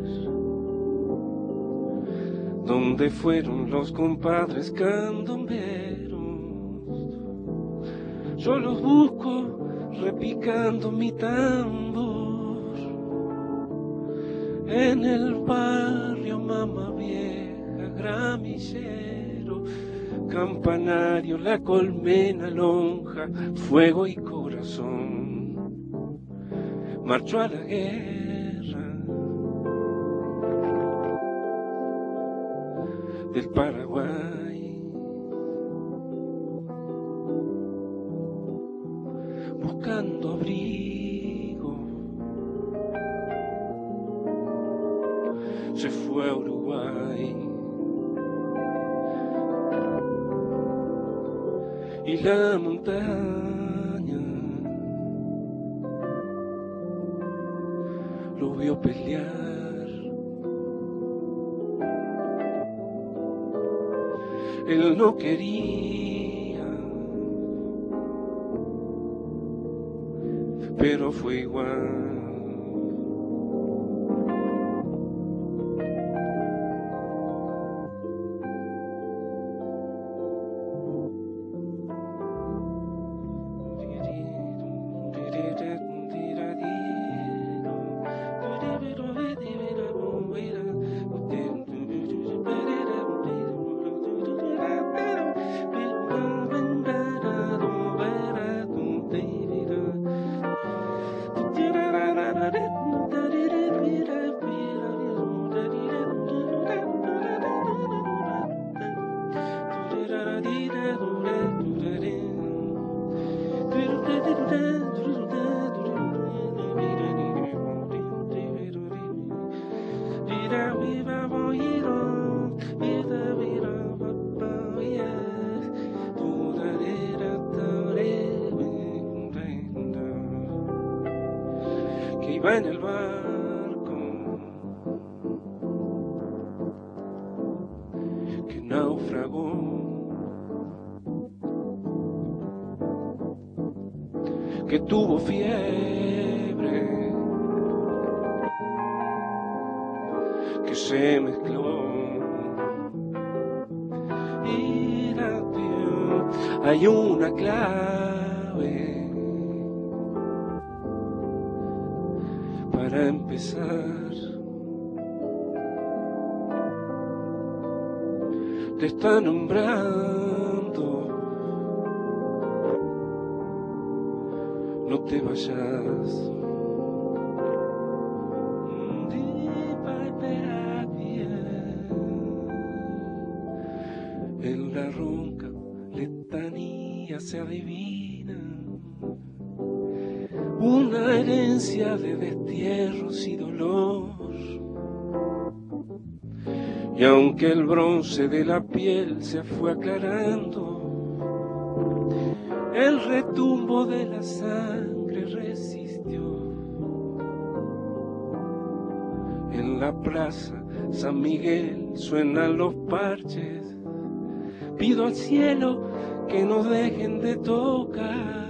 [SPEAKER 10] ¿Dónde fueron los compadres candomberos? Yo los busco repicando mi tambor en el barrio Mama Vieja, Gramillero, Campanario, La Colmena, Lonja, Fuego y Corazón. Marchó a la guerra del Paraguay. La montaña lo vio pelear. Él no quería. pero fue igual. Para empezar. Te está nombrando. no te vayas. En la ronca letanía se adivina una herencia de destierros y dolor. Y aunque el bronce de la piel se fue aclarando, el retumbo de la sangre resistió. En la plaza San Miguel suenan los parches. Pido al cielo que no dejen de tocar.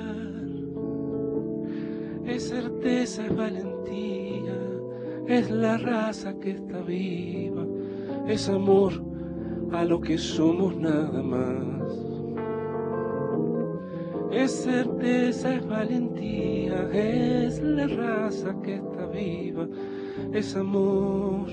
[SPEAKER 10] Es certeza, es valentía, es la raza que está viva, es amor a lo que somos nada más. Es certeza, es valentía, es la raza que está viva, es amor.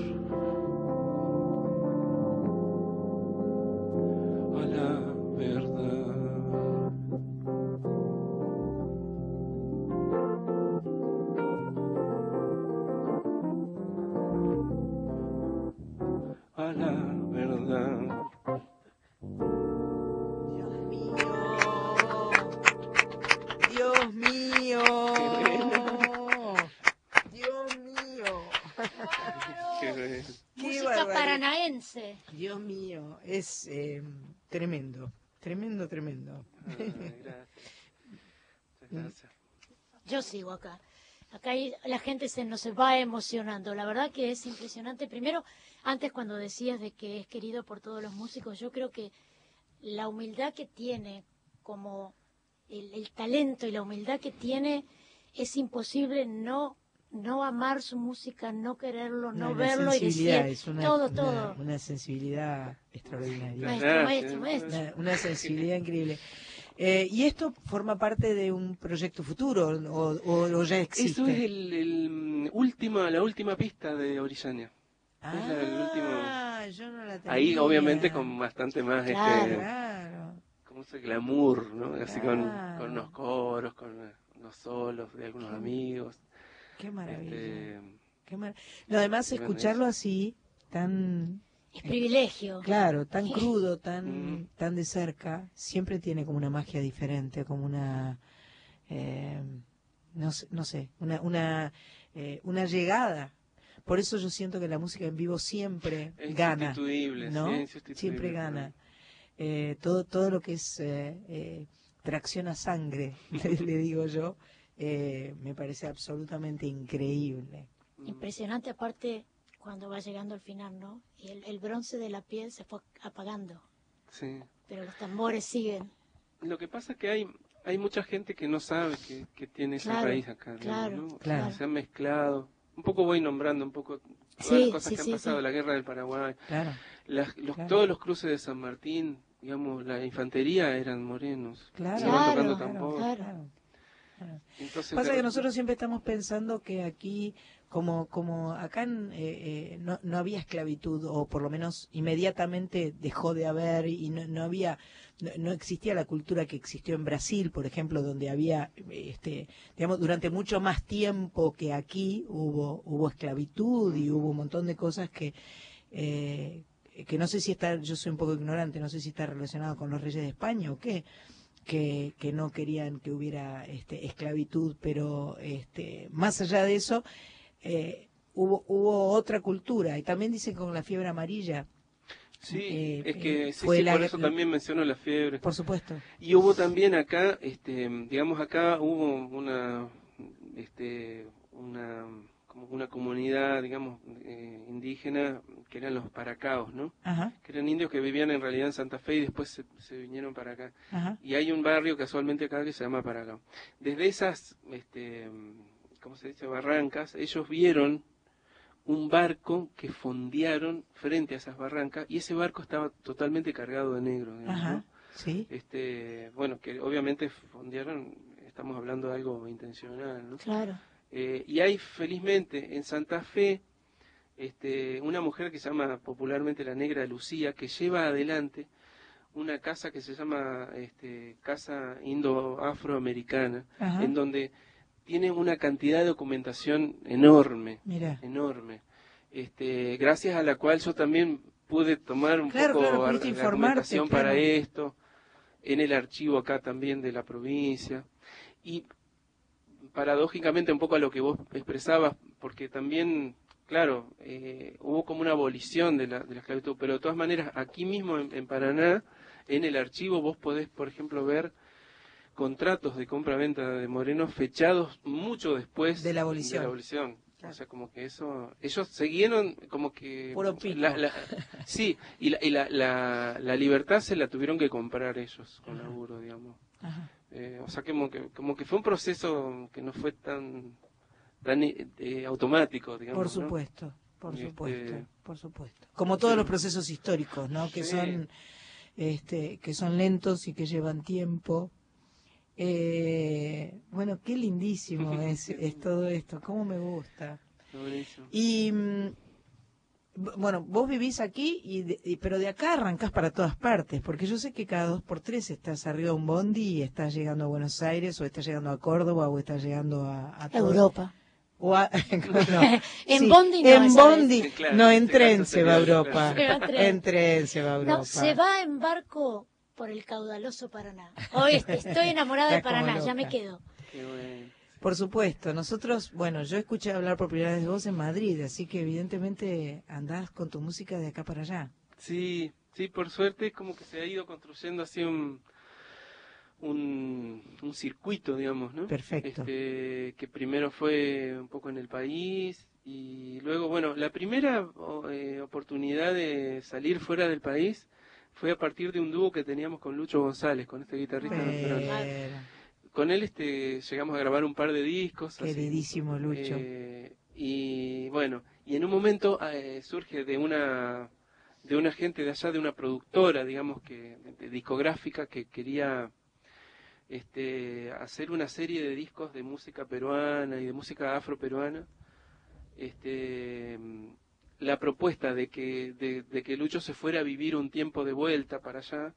[SPEAKER 10] Qué
[SPEAKER 7] Música paranaense.
[SPEAKER 2] Dios mío, es eh, tremendo, tremendo, tremendo.
[SPEAKER 10] Ay, gracias. Muchas gracias.
[SPEAKER 7] Yo sigo acá. Acá hay- la gente se nos va emocionando. La verdad que es impresionante. Primero, antes cuando decías de que es querido por todos los músicos, yo creo que la humildad que tiene, como el, el talento y la humildad que tiene, es imposible no no amar su música, no quererlo, no,
[SPEAKER 2] la
[SPEAKER 7] verlo y decir
[SPEAKER 2] sensibilidad es una,
[SPEAKER 7] todo,
[SPEAKER 2] una-
[SPEAKER 7] todo.
[SPEAKER 2] una sensibilidad extraordinaria.
[SPEAKER 7] Maestro, maestro, maestro.
[SPEAKER 2] Una, una sensibilidad increíble. Eh, ¿Y esto forma parte de un proyecto futuro o, o- o ya existe?
[SPEAKER 10] Eso es el, el, última, la última pista de Orillania.
[SPEAKER 2] Ah,
[SPEAKER 10] es la del último-
[SPEAKER 2] yo no la tenía.
[SPEAKER 10] Ahí obviamente con bastante más
[SPEAKER 7] Claro.
[SPEAKER 10] este,
[SPEAKER 2] Claro.
[SPEAKER 10] ¿cómo se glamour, ¿no? Así con,
[SPEAKER 2] Claro.
[SPEAKER 10] con unos coros, con unos solos de algunos amigos.
[SPEAKER 2] Qué maravilla.
[SPEAKER 10] Este,
[SPEAKER 2] Qué mar- Lo demás, escucharlo así, tan
[SPEAKER 7] Es privilegio.
[SPEAKER 2] Claro, tan crudo, tan,
[SPEAKER 10] Mm.
[SPEAKER 2] tan de cerca, siempre tiene como una magia diferente, como una, eh, no sé, no sé una, una, eh, una llegada. Por eso yo siento que la música en vivo siempre
[SPEAKER 10] es
[SPEAKER 2] gana,
[SPEAKER 10] insustituible,
[SPEAKER 2] ¿no?
[SPEAKER 10] sí, es insustituible,
[SPEAKER 2] Siempre gana. Eh, todo, todo lo que es eh, eh, tracción a sangre, le, le digo yo, eh, me parece absolutamente increíble.
[SPEAKER 7] Impresionante aparte cuando va llegando al final, ¿no? Y el, el bronce de la piel se fue apagando,
[SPEAKER 10] Sí.
[SPEAKER 7] pero los tambores siguen.
[SPEAKER 10] Lo que pasa es que hay hay mucha gente que no sabe que, que tiene esa
[SPEAKER 7] Claro,
[SPEAKER 10] raíz acá. ¿no?
[SPEAKER 7] claro,
[SPEAKER 10] ¿no?
[SPEAKER 2] claro.
[SPEAKER 10] Se han mezclado. Un poco voy nombrando un poco todas
[SPEAKER 7] Sí,
[SPEAKER 10] las cosas
[SPEAKER 7] sí,
[SPEAKER 10] que han
[SPEAKER 7] sí,
[SPEAKER 10] pasado,
[SPEAKER 7] sí.
[SPEAKER 10] la guerra del Paraguay,
[SPEAKER 2] Claro.
[SPEAKER 10] las- los,
[SPEAKER 2] Claro.
[SPEAKER 10] todos los cruces de San Martín, digamos, la infantería eran morenos.
[SPEAKER 2] Claro,
[SPEAKER 10] Se van tocando
[SPEAKER 7] Claro,
[SPEAKER 10] tambor.
[SPEAKER 7] claro.
[SPEAKER 10] Entonces,
[SPEAKER 2] Pasa que nosotros siempre estamos pensando que aquí, como, como acá eh, eh, no, no había esclavitud, o por lo menos inmediatamente dejó de haber, y no, no había, no, no existía la cultura que existió en Brasil, por ejemplo, donde había, este, digamos, durante mucho más tiempo que aquí hubo, hubo esclavitud y hubo un montón de cosas que, eh, que no sé si está, yo soy un poco ignorante, no sé si está relacionado con los reyes de España o qué, que, que no querían que hubiera este, esclavitud, pero este, más allá de eso, eh, hubo, hubo otra cultura. Y también dicen con la fiebre amarilla,
[SPEAKER 10] Sí,
[SPEAKER 2] eh,
[SPEAKER 10] es que
[SPEAKER 2] eh,
[SPEAKER 10] sí,
[SPEAKER 2] fue
[SPEAKER 10] sí,
[SPEAKER 2] la-
[SPEAKER 10] por eso también menciono la fiebre.
[SPEAKER 2] por supuesto.
[SPEAKER 10] Y hubo también acá, este, digamos acá hubo una, este, una como una comunidad, digamos, eh, indígena, que eran los paracaos, ¿no?
[SPEAKER 2] Ajá,
[SPEAKER 10] Que eran indios que vivían en realidad en Santa Fe y después se, se vinieron para acá.
[SPEAKER 2] ajá.
[SPEAKER 10] Y hay un barrio casualmente acá que se llama Paracao. Desde esas, este, ¿cómo se dice? Barrancas, ellos vieron un barco que fondearon frente a esas barrancas y ese barco estaba totalmente cargado de negro. digamos,
[SPEAKER 2] Ajá,
[SPEAKER 10] ¿no?
[SPEAKER 2] sí.
[SPEAKER 10] Este, bueno, que obviamente fondearon, estamos hablando de algo intencional, ¿no?
[SPEAKER 7] Claro.
[SPEAKER 10] Eh, y hay felizmente en Santa Fe este, una mujer que se llama popularmente la Negra Lucía, que lleva adelante una casa que se llama este, Casa Indo-Afroamericana, en donde tiene una cantidad de documentación enorme, enorme, este, gracias a la cual yo también pude tomar un
[SPEAKER 2] Claro,
[SPEAKER 10] poco
[SPEAKER 2] claro,
[SPEAKER 10] de argumentación para esto, en el archivo acá también de la provincia. Y paradójicamente un poco a lo que vos expresabas, porque también, claro, eh, hubo como una abolición de la, de la esclavitud, pero de todas maneras, aquí mismo en, en Paraná, en el archivo vos podés, por ejemplo, ver contratos de compra-venta de morenos fechados mucho después
[SPEAKER 2] De la abolición.
[SPEAKER 10] de la abolición.
[SPEAKER 2] Claro.
[SPEAKER 10] O sea, como que eso, ellos siguieron como que...
[SPEAKER 2] Puro pico.
[SPEAKER 10] la- la- sí, y, la, y la, la, la libertad se la tuvieron que comprar ellos con
[SPEAKER 2] Ajá.
[SPEAKER 10] laburo, digamos.
[SPEAKER 2] Ajá.
[SPEAKER 10] Eh, o sea, como que, como que fue un proceso que no fue tan, tan eh, eh, automático, digamos.
[SPEAKER 2] Por
[SPEAKER 10] ¿no?
[SPEAKER 2] supuesto, por
[SPEAKER 10] Este-
[SPEAKER 2] supuesto, por supuesto. Como todos los procesos históricos, ¿no? Que
[SPEAKER 10] Sí.
[SPEAKER 2] son, este, que son lentos y que llevan tiempo. Eh, bueno, qué lindísimo es, es todo esto, cómo me gusta. Y mm, bueno, vos vivís aquí, y, de- y- pero de acá arrancás para todas partes, porque yo sé que cada dos por tres estás arriba de un bondi y estás llegando a Buenos Aires, o estás llegando a Córdoba, o estás llegando a,
[SPEAKER 7] Europa.
[SPEAKER 2] o a- no,
[SPEAKER 7] En
[SPEAKER 2] sí,
[SPEAKER 7] bondi no,
[SPEAKER 2] En bondi,
[SPEAKER 10] vez. Sí, claro,
[SPEAKER 2] no,
[SPEAKER 10] en
[SPEAKER 2] en
[SPEAKER 10] este
[SPEAKER 2] tren se va a Europa.
[SPEAKER 7] En tren.
[SPEAKER 2] En tren se va a Europa.
[SPEAKER 7] No, se va en barco por el caudaloso Paraná. Hoy est- estoy enamorada de Paraná, ya me quedo.
[SPEAKER 10] Qué bueno.
[SPEAKER 2] Por supuesto, nosotros, bueno, yo escuché hablar por primera vez de vos en Madrid, así que evidentemente andás con tu música de acá para allá.
[SPEAKER 10] Sí, sí, por suerte es como que se ha ido construyendo así un, un, un circuito, digamos, ¿no?
[SPEAKER 2] Perfecto.
[SPEAKER 10] Este, que primero fue un poco en el país y luego, bueno, la primera eh, oportunidad de salir fuera del país fue a partir de un dúo que teníamos con Lucho González, con este guitarrista natural.
[SPEAKER 2] Pero,
[SPEAKER 10] Con él este, llegamos a grabar un par de discos. así.
[SPEAKER 2] queridísimo Lucho.
[SPEAKER 10] Eh, y bueno, y en un momento eh, surge de una de una gente de allá, de una productora, digamos que de discográfica que quería este, hacer una serie de discos de música peruana y de música afroperuana. Este, la propuesta de que de, de que Lucho se fuera a vivir un tiempo de vuelta para allá.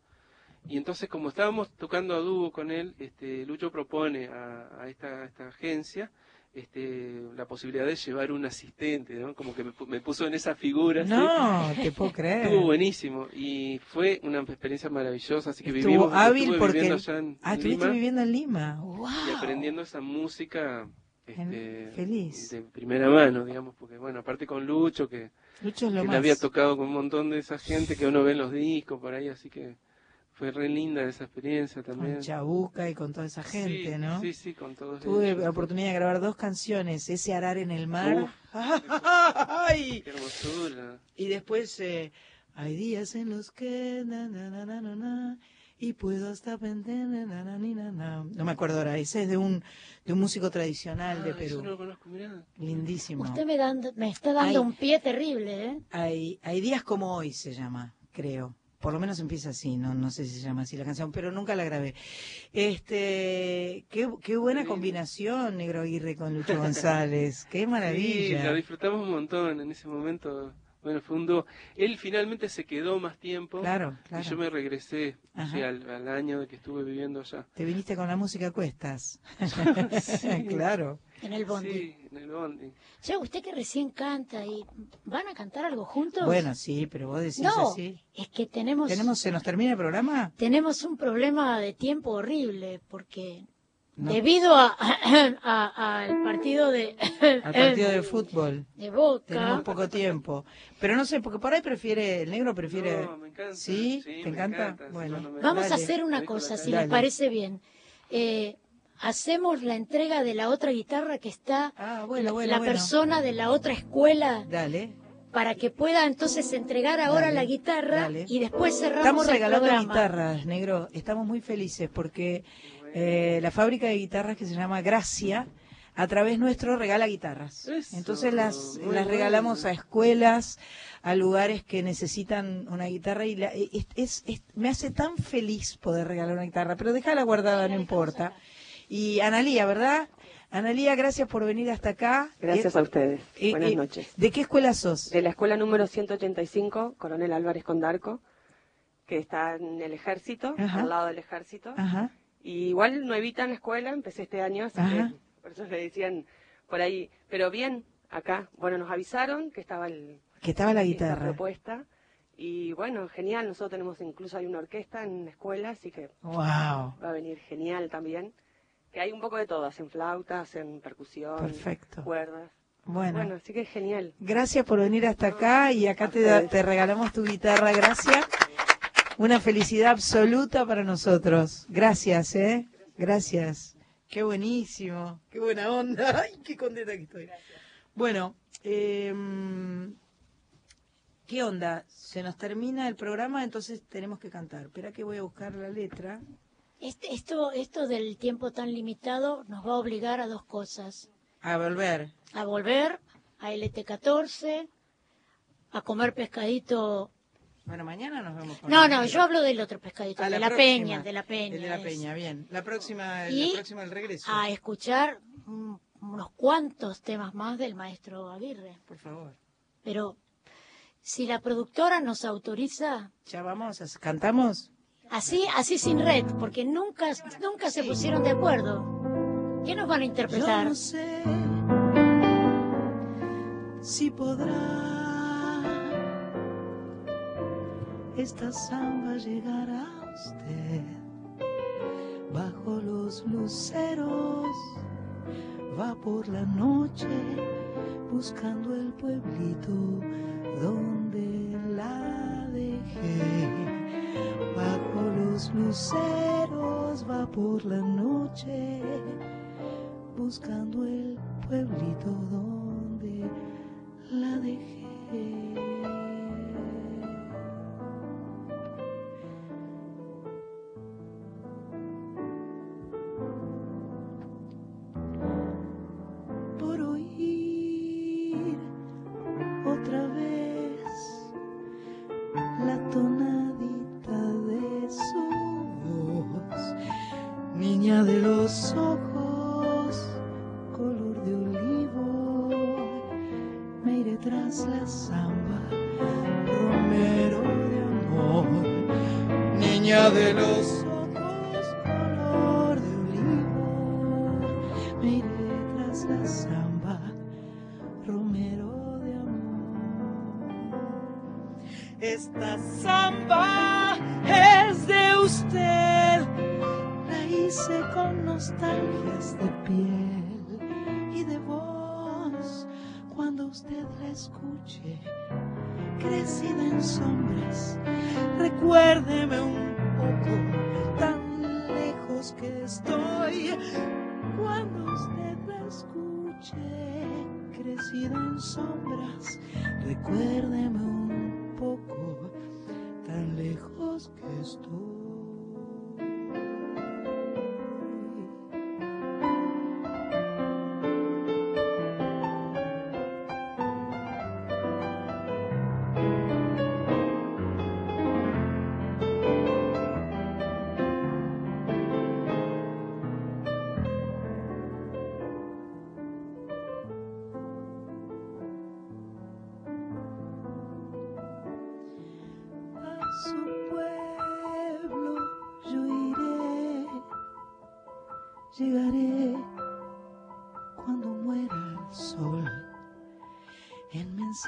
[SPEAKER 10] Y entonces, como estábamos tocando a dúo con él, este, Lucho propone a, a esta, a esta agencia este, la posibilidad de llevar un asistente, ¿no? Como que me, me puso en esa figura.
[SPEAKER 2] No, te puedo creer.
[SPEAKER 10] Estuvo buenísimo y fue una experiencia maravillosa, así que
[SPEAKER 2] Estuvo
[SPEAKER 10] vivimos
[SPEAKER 2] hábil porque
[SPEAKER 10] viviendo allá en,
[SPEAKER 2] Ah, estuviste viviendo en Lima. ¡Wow!
[SPEAKER 10] y aprendiendo esa música este,
[SPEAKER 2] feliz.
[SPEAKER 10] de primera mano, digamos, porque bueno, aparte con Lucho, que,
[SPEAKER 2] Lucho es lo
[SPEAKER 10] que
[SPEAKER 2] más.
[SPEAKER 10] le había tocado con un montón de esa gente que uno ve en los discos por ahí, así que fue re linda esa experiencia también.
[SPEAKER 2] Con Chabuca y con toda esa gente,
[SPEAKER 10] sí,
[SPEAKER 2] ¿no?
[SPEAKER 10] Sí, sí, con todos
[SPEAKER 2] Tuve
[SPEAKER 10] ellos.
[SPEAKER 2] la oportunidad de grabar dos canciones, ese Arar en el mar.
[SPEAKER 10] Uf.
[SPEAKER 2] ¡Ay!
[SPEAKER 10] Qué hermosura.
[SPEAKER 2] Y después, eh, hay días en los que... na, na, na, na, na, na, y puedo hasta... pente, na, na, na, ni, na, na. No me acuerdo ahora, ese es de un, de un músico tradicional de
[SPEAKER 10] Ah, eso
[SPEAKER 2] Perú.
[SPEAKER 10] no lo conozco, mirá.
[SPEAKER 2] Lindísimo.
[SPEAKER 7] Usted me, dan- me está dando
[SPEAKER 2] Ay.
[SPEAKER 7] un pie terrible, ¿eh?
[SPEAKER 2] Hay, hay días como hoy se llama, creo. Por lo menos empieza así, no, no sé si se llama así la canción, pero nunca la grabé. Este, qué, qué buena
[SPEAKER 10] Sí.
[SPEAKER 2] combinación, Negro Aguirre con Lucho González. Qué
[SPEAKER 10] Sí,
[SPEAKER 2] maravilla.
[SPEAKER 10] la disfrutamos un montón en ese momento. Bueno, fue un dúo. Él finalmente se quedó más tiempo.
[SPEAKER 2] claro,
[SPEAKER 10] Y yo
[SPEAKER 2] claro.
[SPEAKER 10] me regresé sí, al, al año de que estuve viviendo allá.
[SPEAKER 2] Te viniste con la música a cuestas.
[SPEAKER 10] Sí.
[SPEAKER 2] claro.
[SPEAKER 7] En el bondi.
[SPEAKER 10] Sí, en el bondi.
[SPEAKER 7] Ya usted que recién canta y van a cantar algo juntos.
[SPEAKER 2] Bueno, sí, pero vos decís
[SPEAKER 7] no,
[SPEAKER 2] así.
[SPEAKER 7] es que tenemos
[SPEAKER 2] ¿Tenemos, ¿Se nos termina el programa?
[SPEAKER 7] tenemos un problema de tiempo horrible porque
[SPEAKER 2] No.
[SPEAKER 7] debido a, a- al partido de
[SPEAKER 2] Al partido de fútbol.
[SPEAKER 7] de Boca
[SPEAKER 2] Tenemos poco tiempo. Pero no sé, porque por ahí prefiere, el negro prefiere...
[SPEAKER 10] No, me encanta.
[SPEAKER 2] ¿Sí?
[SPEAKER 10] Sí,
[SPEAKER 2] ¿Te
[SPEAKER 10] me
[SPEAKER 2] encanta? Bueno.
[SPEAKER 7] Vamos a hacer una cosa, si les parece bien. Eh, hacemos la entrega de la otra guitarra que está
[SPEAKER 10] Ah, bueno, bueno,
[SPEAKER 7] la
[SPEAKER 10] bueno.
[SPEAKER 7] persona de la otra escuela
[SPEAKER 10] Dale.
[SPEAKER 7] para que pueda entonces entregar ahora
[SPEAKER 10] Dale,
[SPEAKER 7] la guitarra
[SPEAKER 10] dale.
[SPEAKER 7] y después cerramos
[SPEAKER 10] Estamos
[SPEAKER 7] el
[SPEAKER 10] regalando
[SPEAKER 7] programa.
[SPEAKER 10] guitarras, negro. Estamos muy felices porque eh, la fábrica de guitarras que se llama Gracia, a través nuestro regala guitarras.
[SPEAKER 11] Eso,
[SPEAKER 10] Entonces las, las regalamos a escuelas, a lugares que necesitan una guitarra y la- es, es- es- me hace tan feliz poder regalar una guitarra, pero déjala guardada, no importa. Y Analía, ¿verdad? Analía, gracias por venir hasta acá.
[SPEAKER 9] Gracias
[SPEAKER 10] Eh,
[SPEAKER 9] a ustedes.
[SPEAKER 10] eh,
[SPEAKER 9] Buenas
[SPEAKER 10] eh,
[SPEAKER 9] noches.
[SPEAKER 10] ¿De qué escuela sos?
[SPEAKER 9] De la escuela número 185, Coronel Álvarez Condarco, que está en el ejército,
[SPEAKER 10] Ajá.
[SPEAKER 9] al lado del ejército.
[SPEAKER 10] Ajá.
[SPEAKER 9] Y igual nuevita en la escuela, empecé este año, así
[SPEAKER 10] Ajá.
[SPEAKER 9] que por eso le decían por ahí. Pero bien, acá, bueno, nos avisaron que estaba el,
[SPEAKER 10] Que estaba la guitarra.
[SPEAKER 9] propuesta. Y bueno, genial, nosotros tenemos incluso hay una orquesta en la escuela, así que
[SPEAKER 10] Wow.
[SPEAKER 9] va a venir genial también. Que hay un poco de todo, hacen flautas, hacen percusión,
[SPEAKER 10] Perfecto.
[SPEAKER 9] cuerdas.
[SPEAKER 10] Bueno.
[SPEAKER 9] Bueno, así que genial.
[SPEAKER 10] Gracias por venir hasta acá y acá te, te regalamos tu guitarra, gracias. Una felicidad absoluta para nosotros. Gracias, ¿eh? Gracias. Qué buenísimo, qué buena onda. Ay, qué contenta que estoy. Bueno, em, ¿qué onda? Se nos termina el programa, entonces tenemos que cantar. Espera que voy a buscar la letra.
[SPEAKER 7] Este- esto, esto del tiempo tan limitado nos va a obligar a dos cosas.
[SPEAKER 10] A volver.
[SPEAKER 7] A volver a LT14, a comer pescadito.
[SPEAKER 10] Bueno, mañana nos vemos con
[SPEAKER 7] No,
[SPEAKER 10] el
[SPEAKER 7] no, yo hablo del otro pescadito,
[SPEAKER 10] A
[SPEAKER 7] de
[SPEAKER 10] la próxima.
[SPEAKER 7] peña, de la peña.
[SPEAKER 10] El de la
[SPEAKER 7] es.
[SPEAKER 10] peña, bien. La próxima,
[SPEAKER 7] Y
[SPEAKER 10] la próxima del regreso.
[SPEAKER 7] A escuchar unos cuantos temas más del maestro Aguirre.
[SPEAKER 10] Por favor.
[SPEAKER 7] Pero si la productora nos autoriza,
[SPEAKER 10] Ya vamos, cantamos.
[SPEAKER 7] Así, así sin red, porque nunca, nunca se pusieron de acuerdo. ¿Qué nos van a interpretar?
[SPEAKER 2] Yo no sé si podrá esta samba llegar a usted bajo los luceros. Va por la noche buscando el pueblito donde la dejé. Los luceros va por la noche buscando el pueblito donde la dejé. De los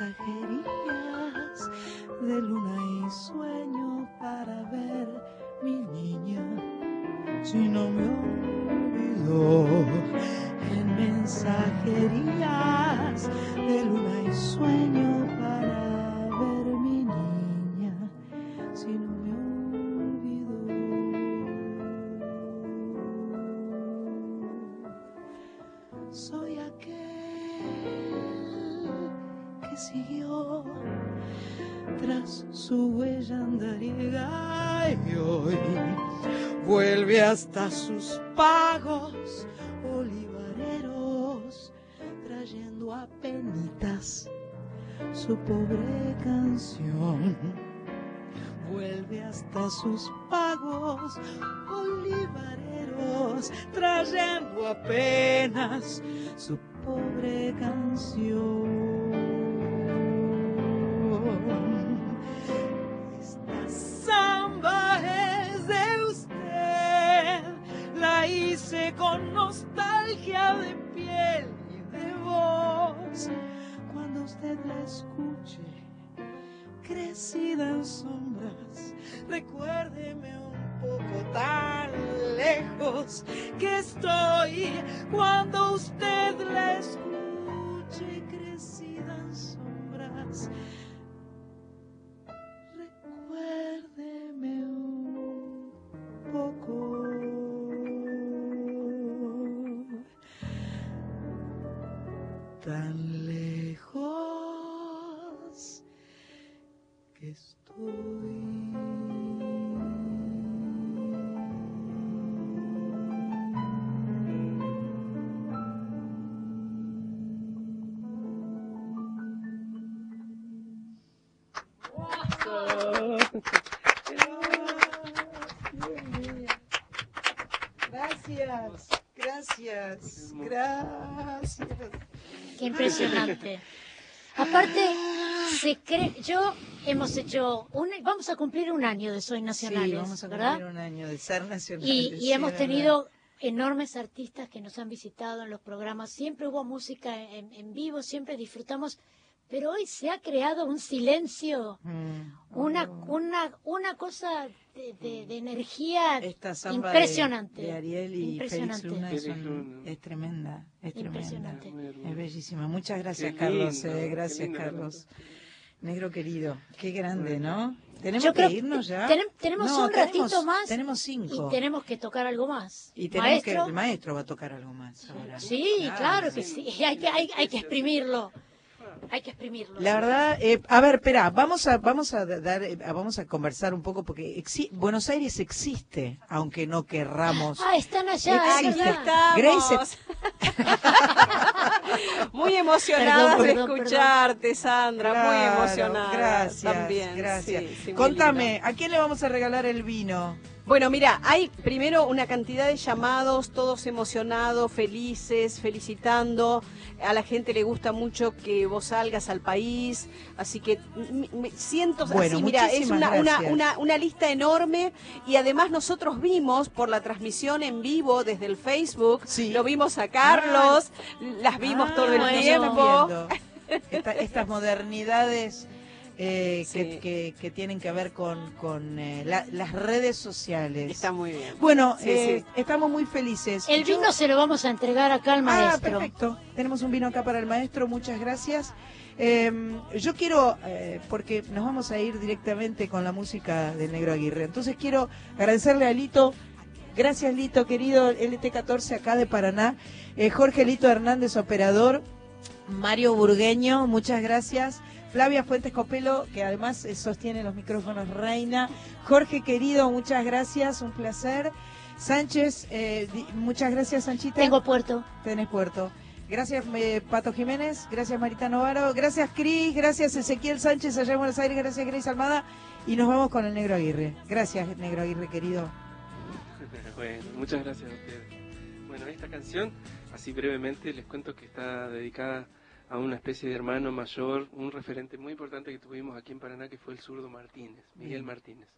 [SPEAKER 2] en siguió tras su huella andariega y hoy vuelve hasta sus pagos olivareros trayendo a penitas su pobre canción vuelve hasta sus pagos olivareros, trayendo apenas su pobre canción. Estoy Gracias, gracias, gracias.
[SPEAKER 7] Qué impresionante. Aparte, se cree, yo hemos hecho, un, vamos a cumplir un año de Soy Nacionales,
[SPEAKER 2] Sí, vamos a
[SPEAKER 7] ¿verdad?
[SPEAKER 2] cumplir un año de ser nacionales.
[SPEAKER 7] Y, y
[SPEAKER 2] sí,
[SPEAKER 7] hemos tenido enormes artistas que nos han visitado en los programas. Siempre hubo música en, en vivo, siempre disfrutamos. Pero hoy se ha creado un silencio,
[SPEAKER 2] verdad.
[SPEAKER 7] una, una, una cosa de, de- de energía
[SPEAKER 2] Esta samba
[SPEAKER 7] impresionante.
[SPEAKER 2] De, Ariel y Félix
[SPEAKER 7] impresionante.
[SPEAKER 2] Luna
[SPEAKER 10] Félix
[SPEAKER 2] son-
[SPEAKER 10] Luna.
[SPEAKER 2] es tremenda, es tremenda. Es bellísima. Muchas gracias, Carlos. eh, gracias, Carlos. Negro querido, qué grande, ¿no? Tenemos
[SPEAKER 7] Yo
[SPEAKER 2] que irnos ya.
[SPEAKER 7] tenem- tenemos
[SPEAKER 2] No,
[SPEAKER 7] un ratito más
[SPEAKER 2] Tenemos cinco.
[SPEAKER 7] Y tenemos que tocar algo más.
[SPEAKER 2] Y tenemos
[SPEAKER 7] Maestro,
[SPEAKER 2] que el maestro va a tocar algo más ahora.
[SPEAKER 7] Sí, claro que sí. Hay que, hay, hay que exprimirlo. Hay que exprimirlo.
[SPEAKER 2] La verdad, eh, a ver, espera, vamos a vamos a dar eh, vamos a conversar un poco porque exi- Buenos Aires existe, aunque no querramos.
[SPEAKER 7] Ah, están allá.
[SPEAKER 2] Existe. Grace,
[SPEAKER 4] Muy emocionada de
[SPEAKER 7] perdón,
[SPEAKER 4] escucharte, Sandra. muy emocionada.
[SPEAKER 2] Gracias,
[SPEAKER 4] También.
[SPEAKER 2] gracias.
[SPEAKER 4] sí, sí, muy
[SPEAKER 2] Contame. ¿a quién le vamos a regalar el vino?
[SPEAKER 4] Bueno, mira, hay primero una cantidad de llamados, todos emocionados, felices, felicitando. A la gente le gusta mucho que vos salgas al país, así que m- m- cientos,
[SPEAKER 2] Bueno,
[SPEAKER 4] así, mira, es una, una, una, una lista enorme y además nosotros vimos por la transmisión en vivo desde el Facebook,
[SPEAKER 2] Sí.
[SPEAKER 4] lo vimos a Carlos, las vimos
[SPEAKER 2] Ah,
[SPEAKER 4] todo el
[SPEAKER 2] bueno,
[SPEAKER 4] tiempo.
[SPEAKER 2] estas modernidades eh, que,
[SPEAKER 4] Sí.
[SPEAKER 2] que- que tienen que ver con, con eh, la- las redes sociales.
[SPEAKER 4] Está muy bien.
[SPEAKER 2] Bueno,
[SPEAKER 4] Sí,
[SPEAKER 2] eh,
[SPEAKER 4] sí.
[SPEAKER 2] estamos muy felices.
[SPEAKER 7] El
[SPEAKER 2] Yo-
[SPEAKER 7] vino se lo vamos a entregar acá al
[SPEAKER 2] Ah,
[SPEAKER 7] maestro.
[SPEAKER 2] perfecto. Tenemos un vino acá para el maestro, muchas gracias. Eh, yo quiero, eh, porque nos vamos a ir directamente con la música del Negro Aguirre, entonces quiero agradecerle a Lito, gracias Lito, querido LT14 acá de Paraná, eh, Jorge Lito Hernández, operador, Mario Burgueño, muchas gracias. Flavia Fuentes Copelo, que además eh, sostiene los micrófonos Reina. Jorge querido, muchas gracias, un placer. Sánchez, eh, muchas gracias Sanchita.
[SPEAKER 7] Tengo puerto.
[SPEAKER 2] Tenés puerto. Gracias eh, Pato Jiménez, gracias Marita Novaro, gracias Cris, gracias Ezequiel Sánchez allá en Buenos Aires, gracias Grace Almada y nos vamos con el Negro Aguirre. Gracias Negro Aguirre querido.
[SPEAKER 10] Bueno, muchas gracias a ustedes. Bueno, esta canción, así brevemente, les cuento que está dedicada a una especie de hermano mayor, un referente muy importante que tuvimos aquí en Paraná, que fue el zurdo Martínez, Miguel Martínez.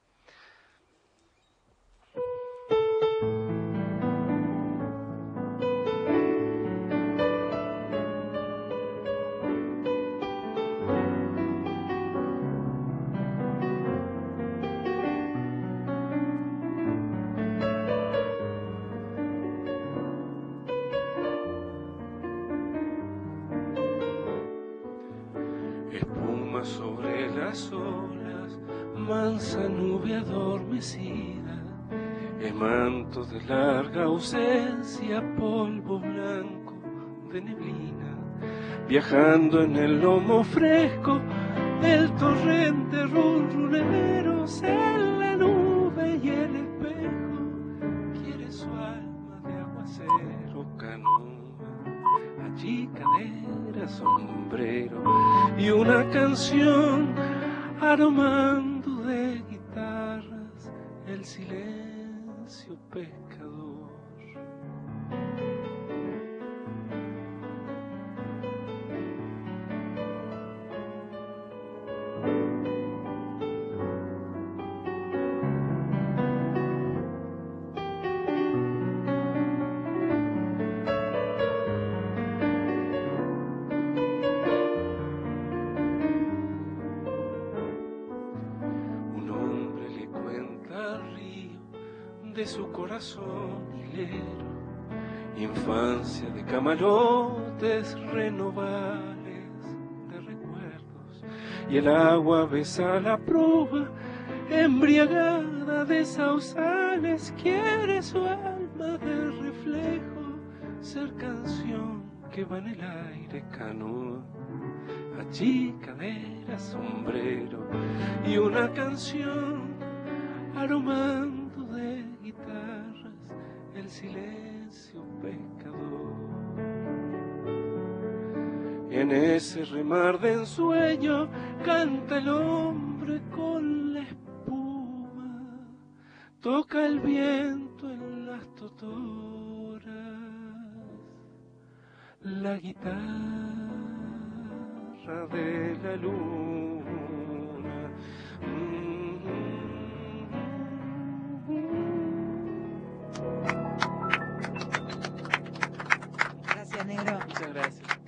[SPEAKER 10] De larga ausencia, polvo blanco de neblina, viajando en el lomo fresco del torrente rurruneros en la nube y el espejo quiere su alma de aguacero canoa allí cadera sombrero y una canción aromando de guitarras el silencio pescador Un infancia de camarotes renovables de recuerdos, y el agua besa la proa, embriagada de sausales, quiere su alma de reflejo, ser canción que va en el aire canoa. Allí cadera, sombrero y una canción guitarras silencio pescador. En ese remar de ensueño canta el hombre con la espuma, toca el viento en las totoras, la guitarra de la luna. Muchas gracias.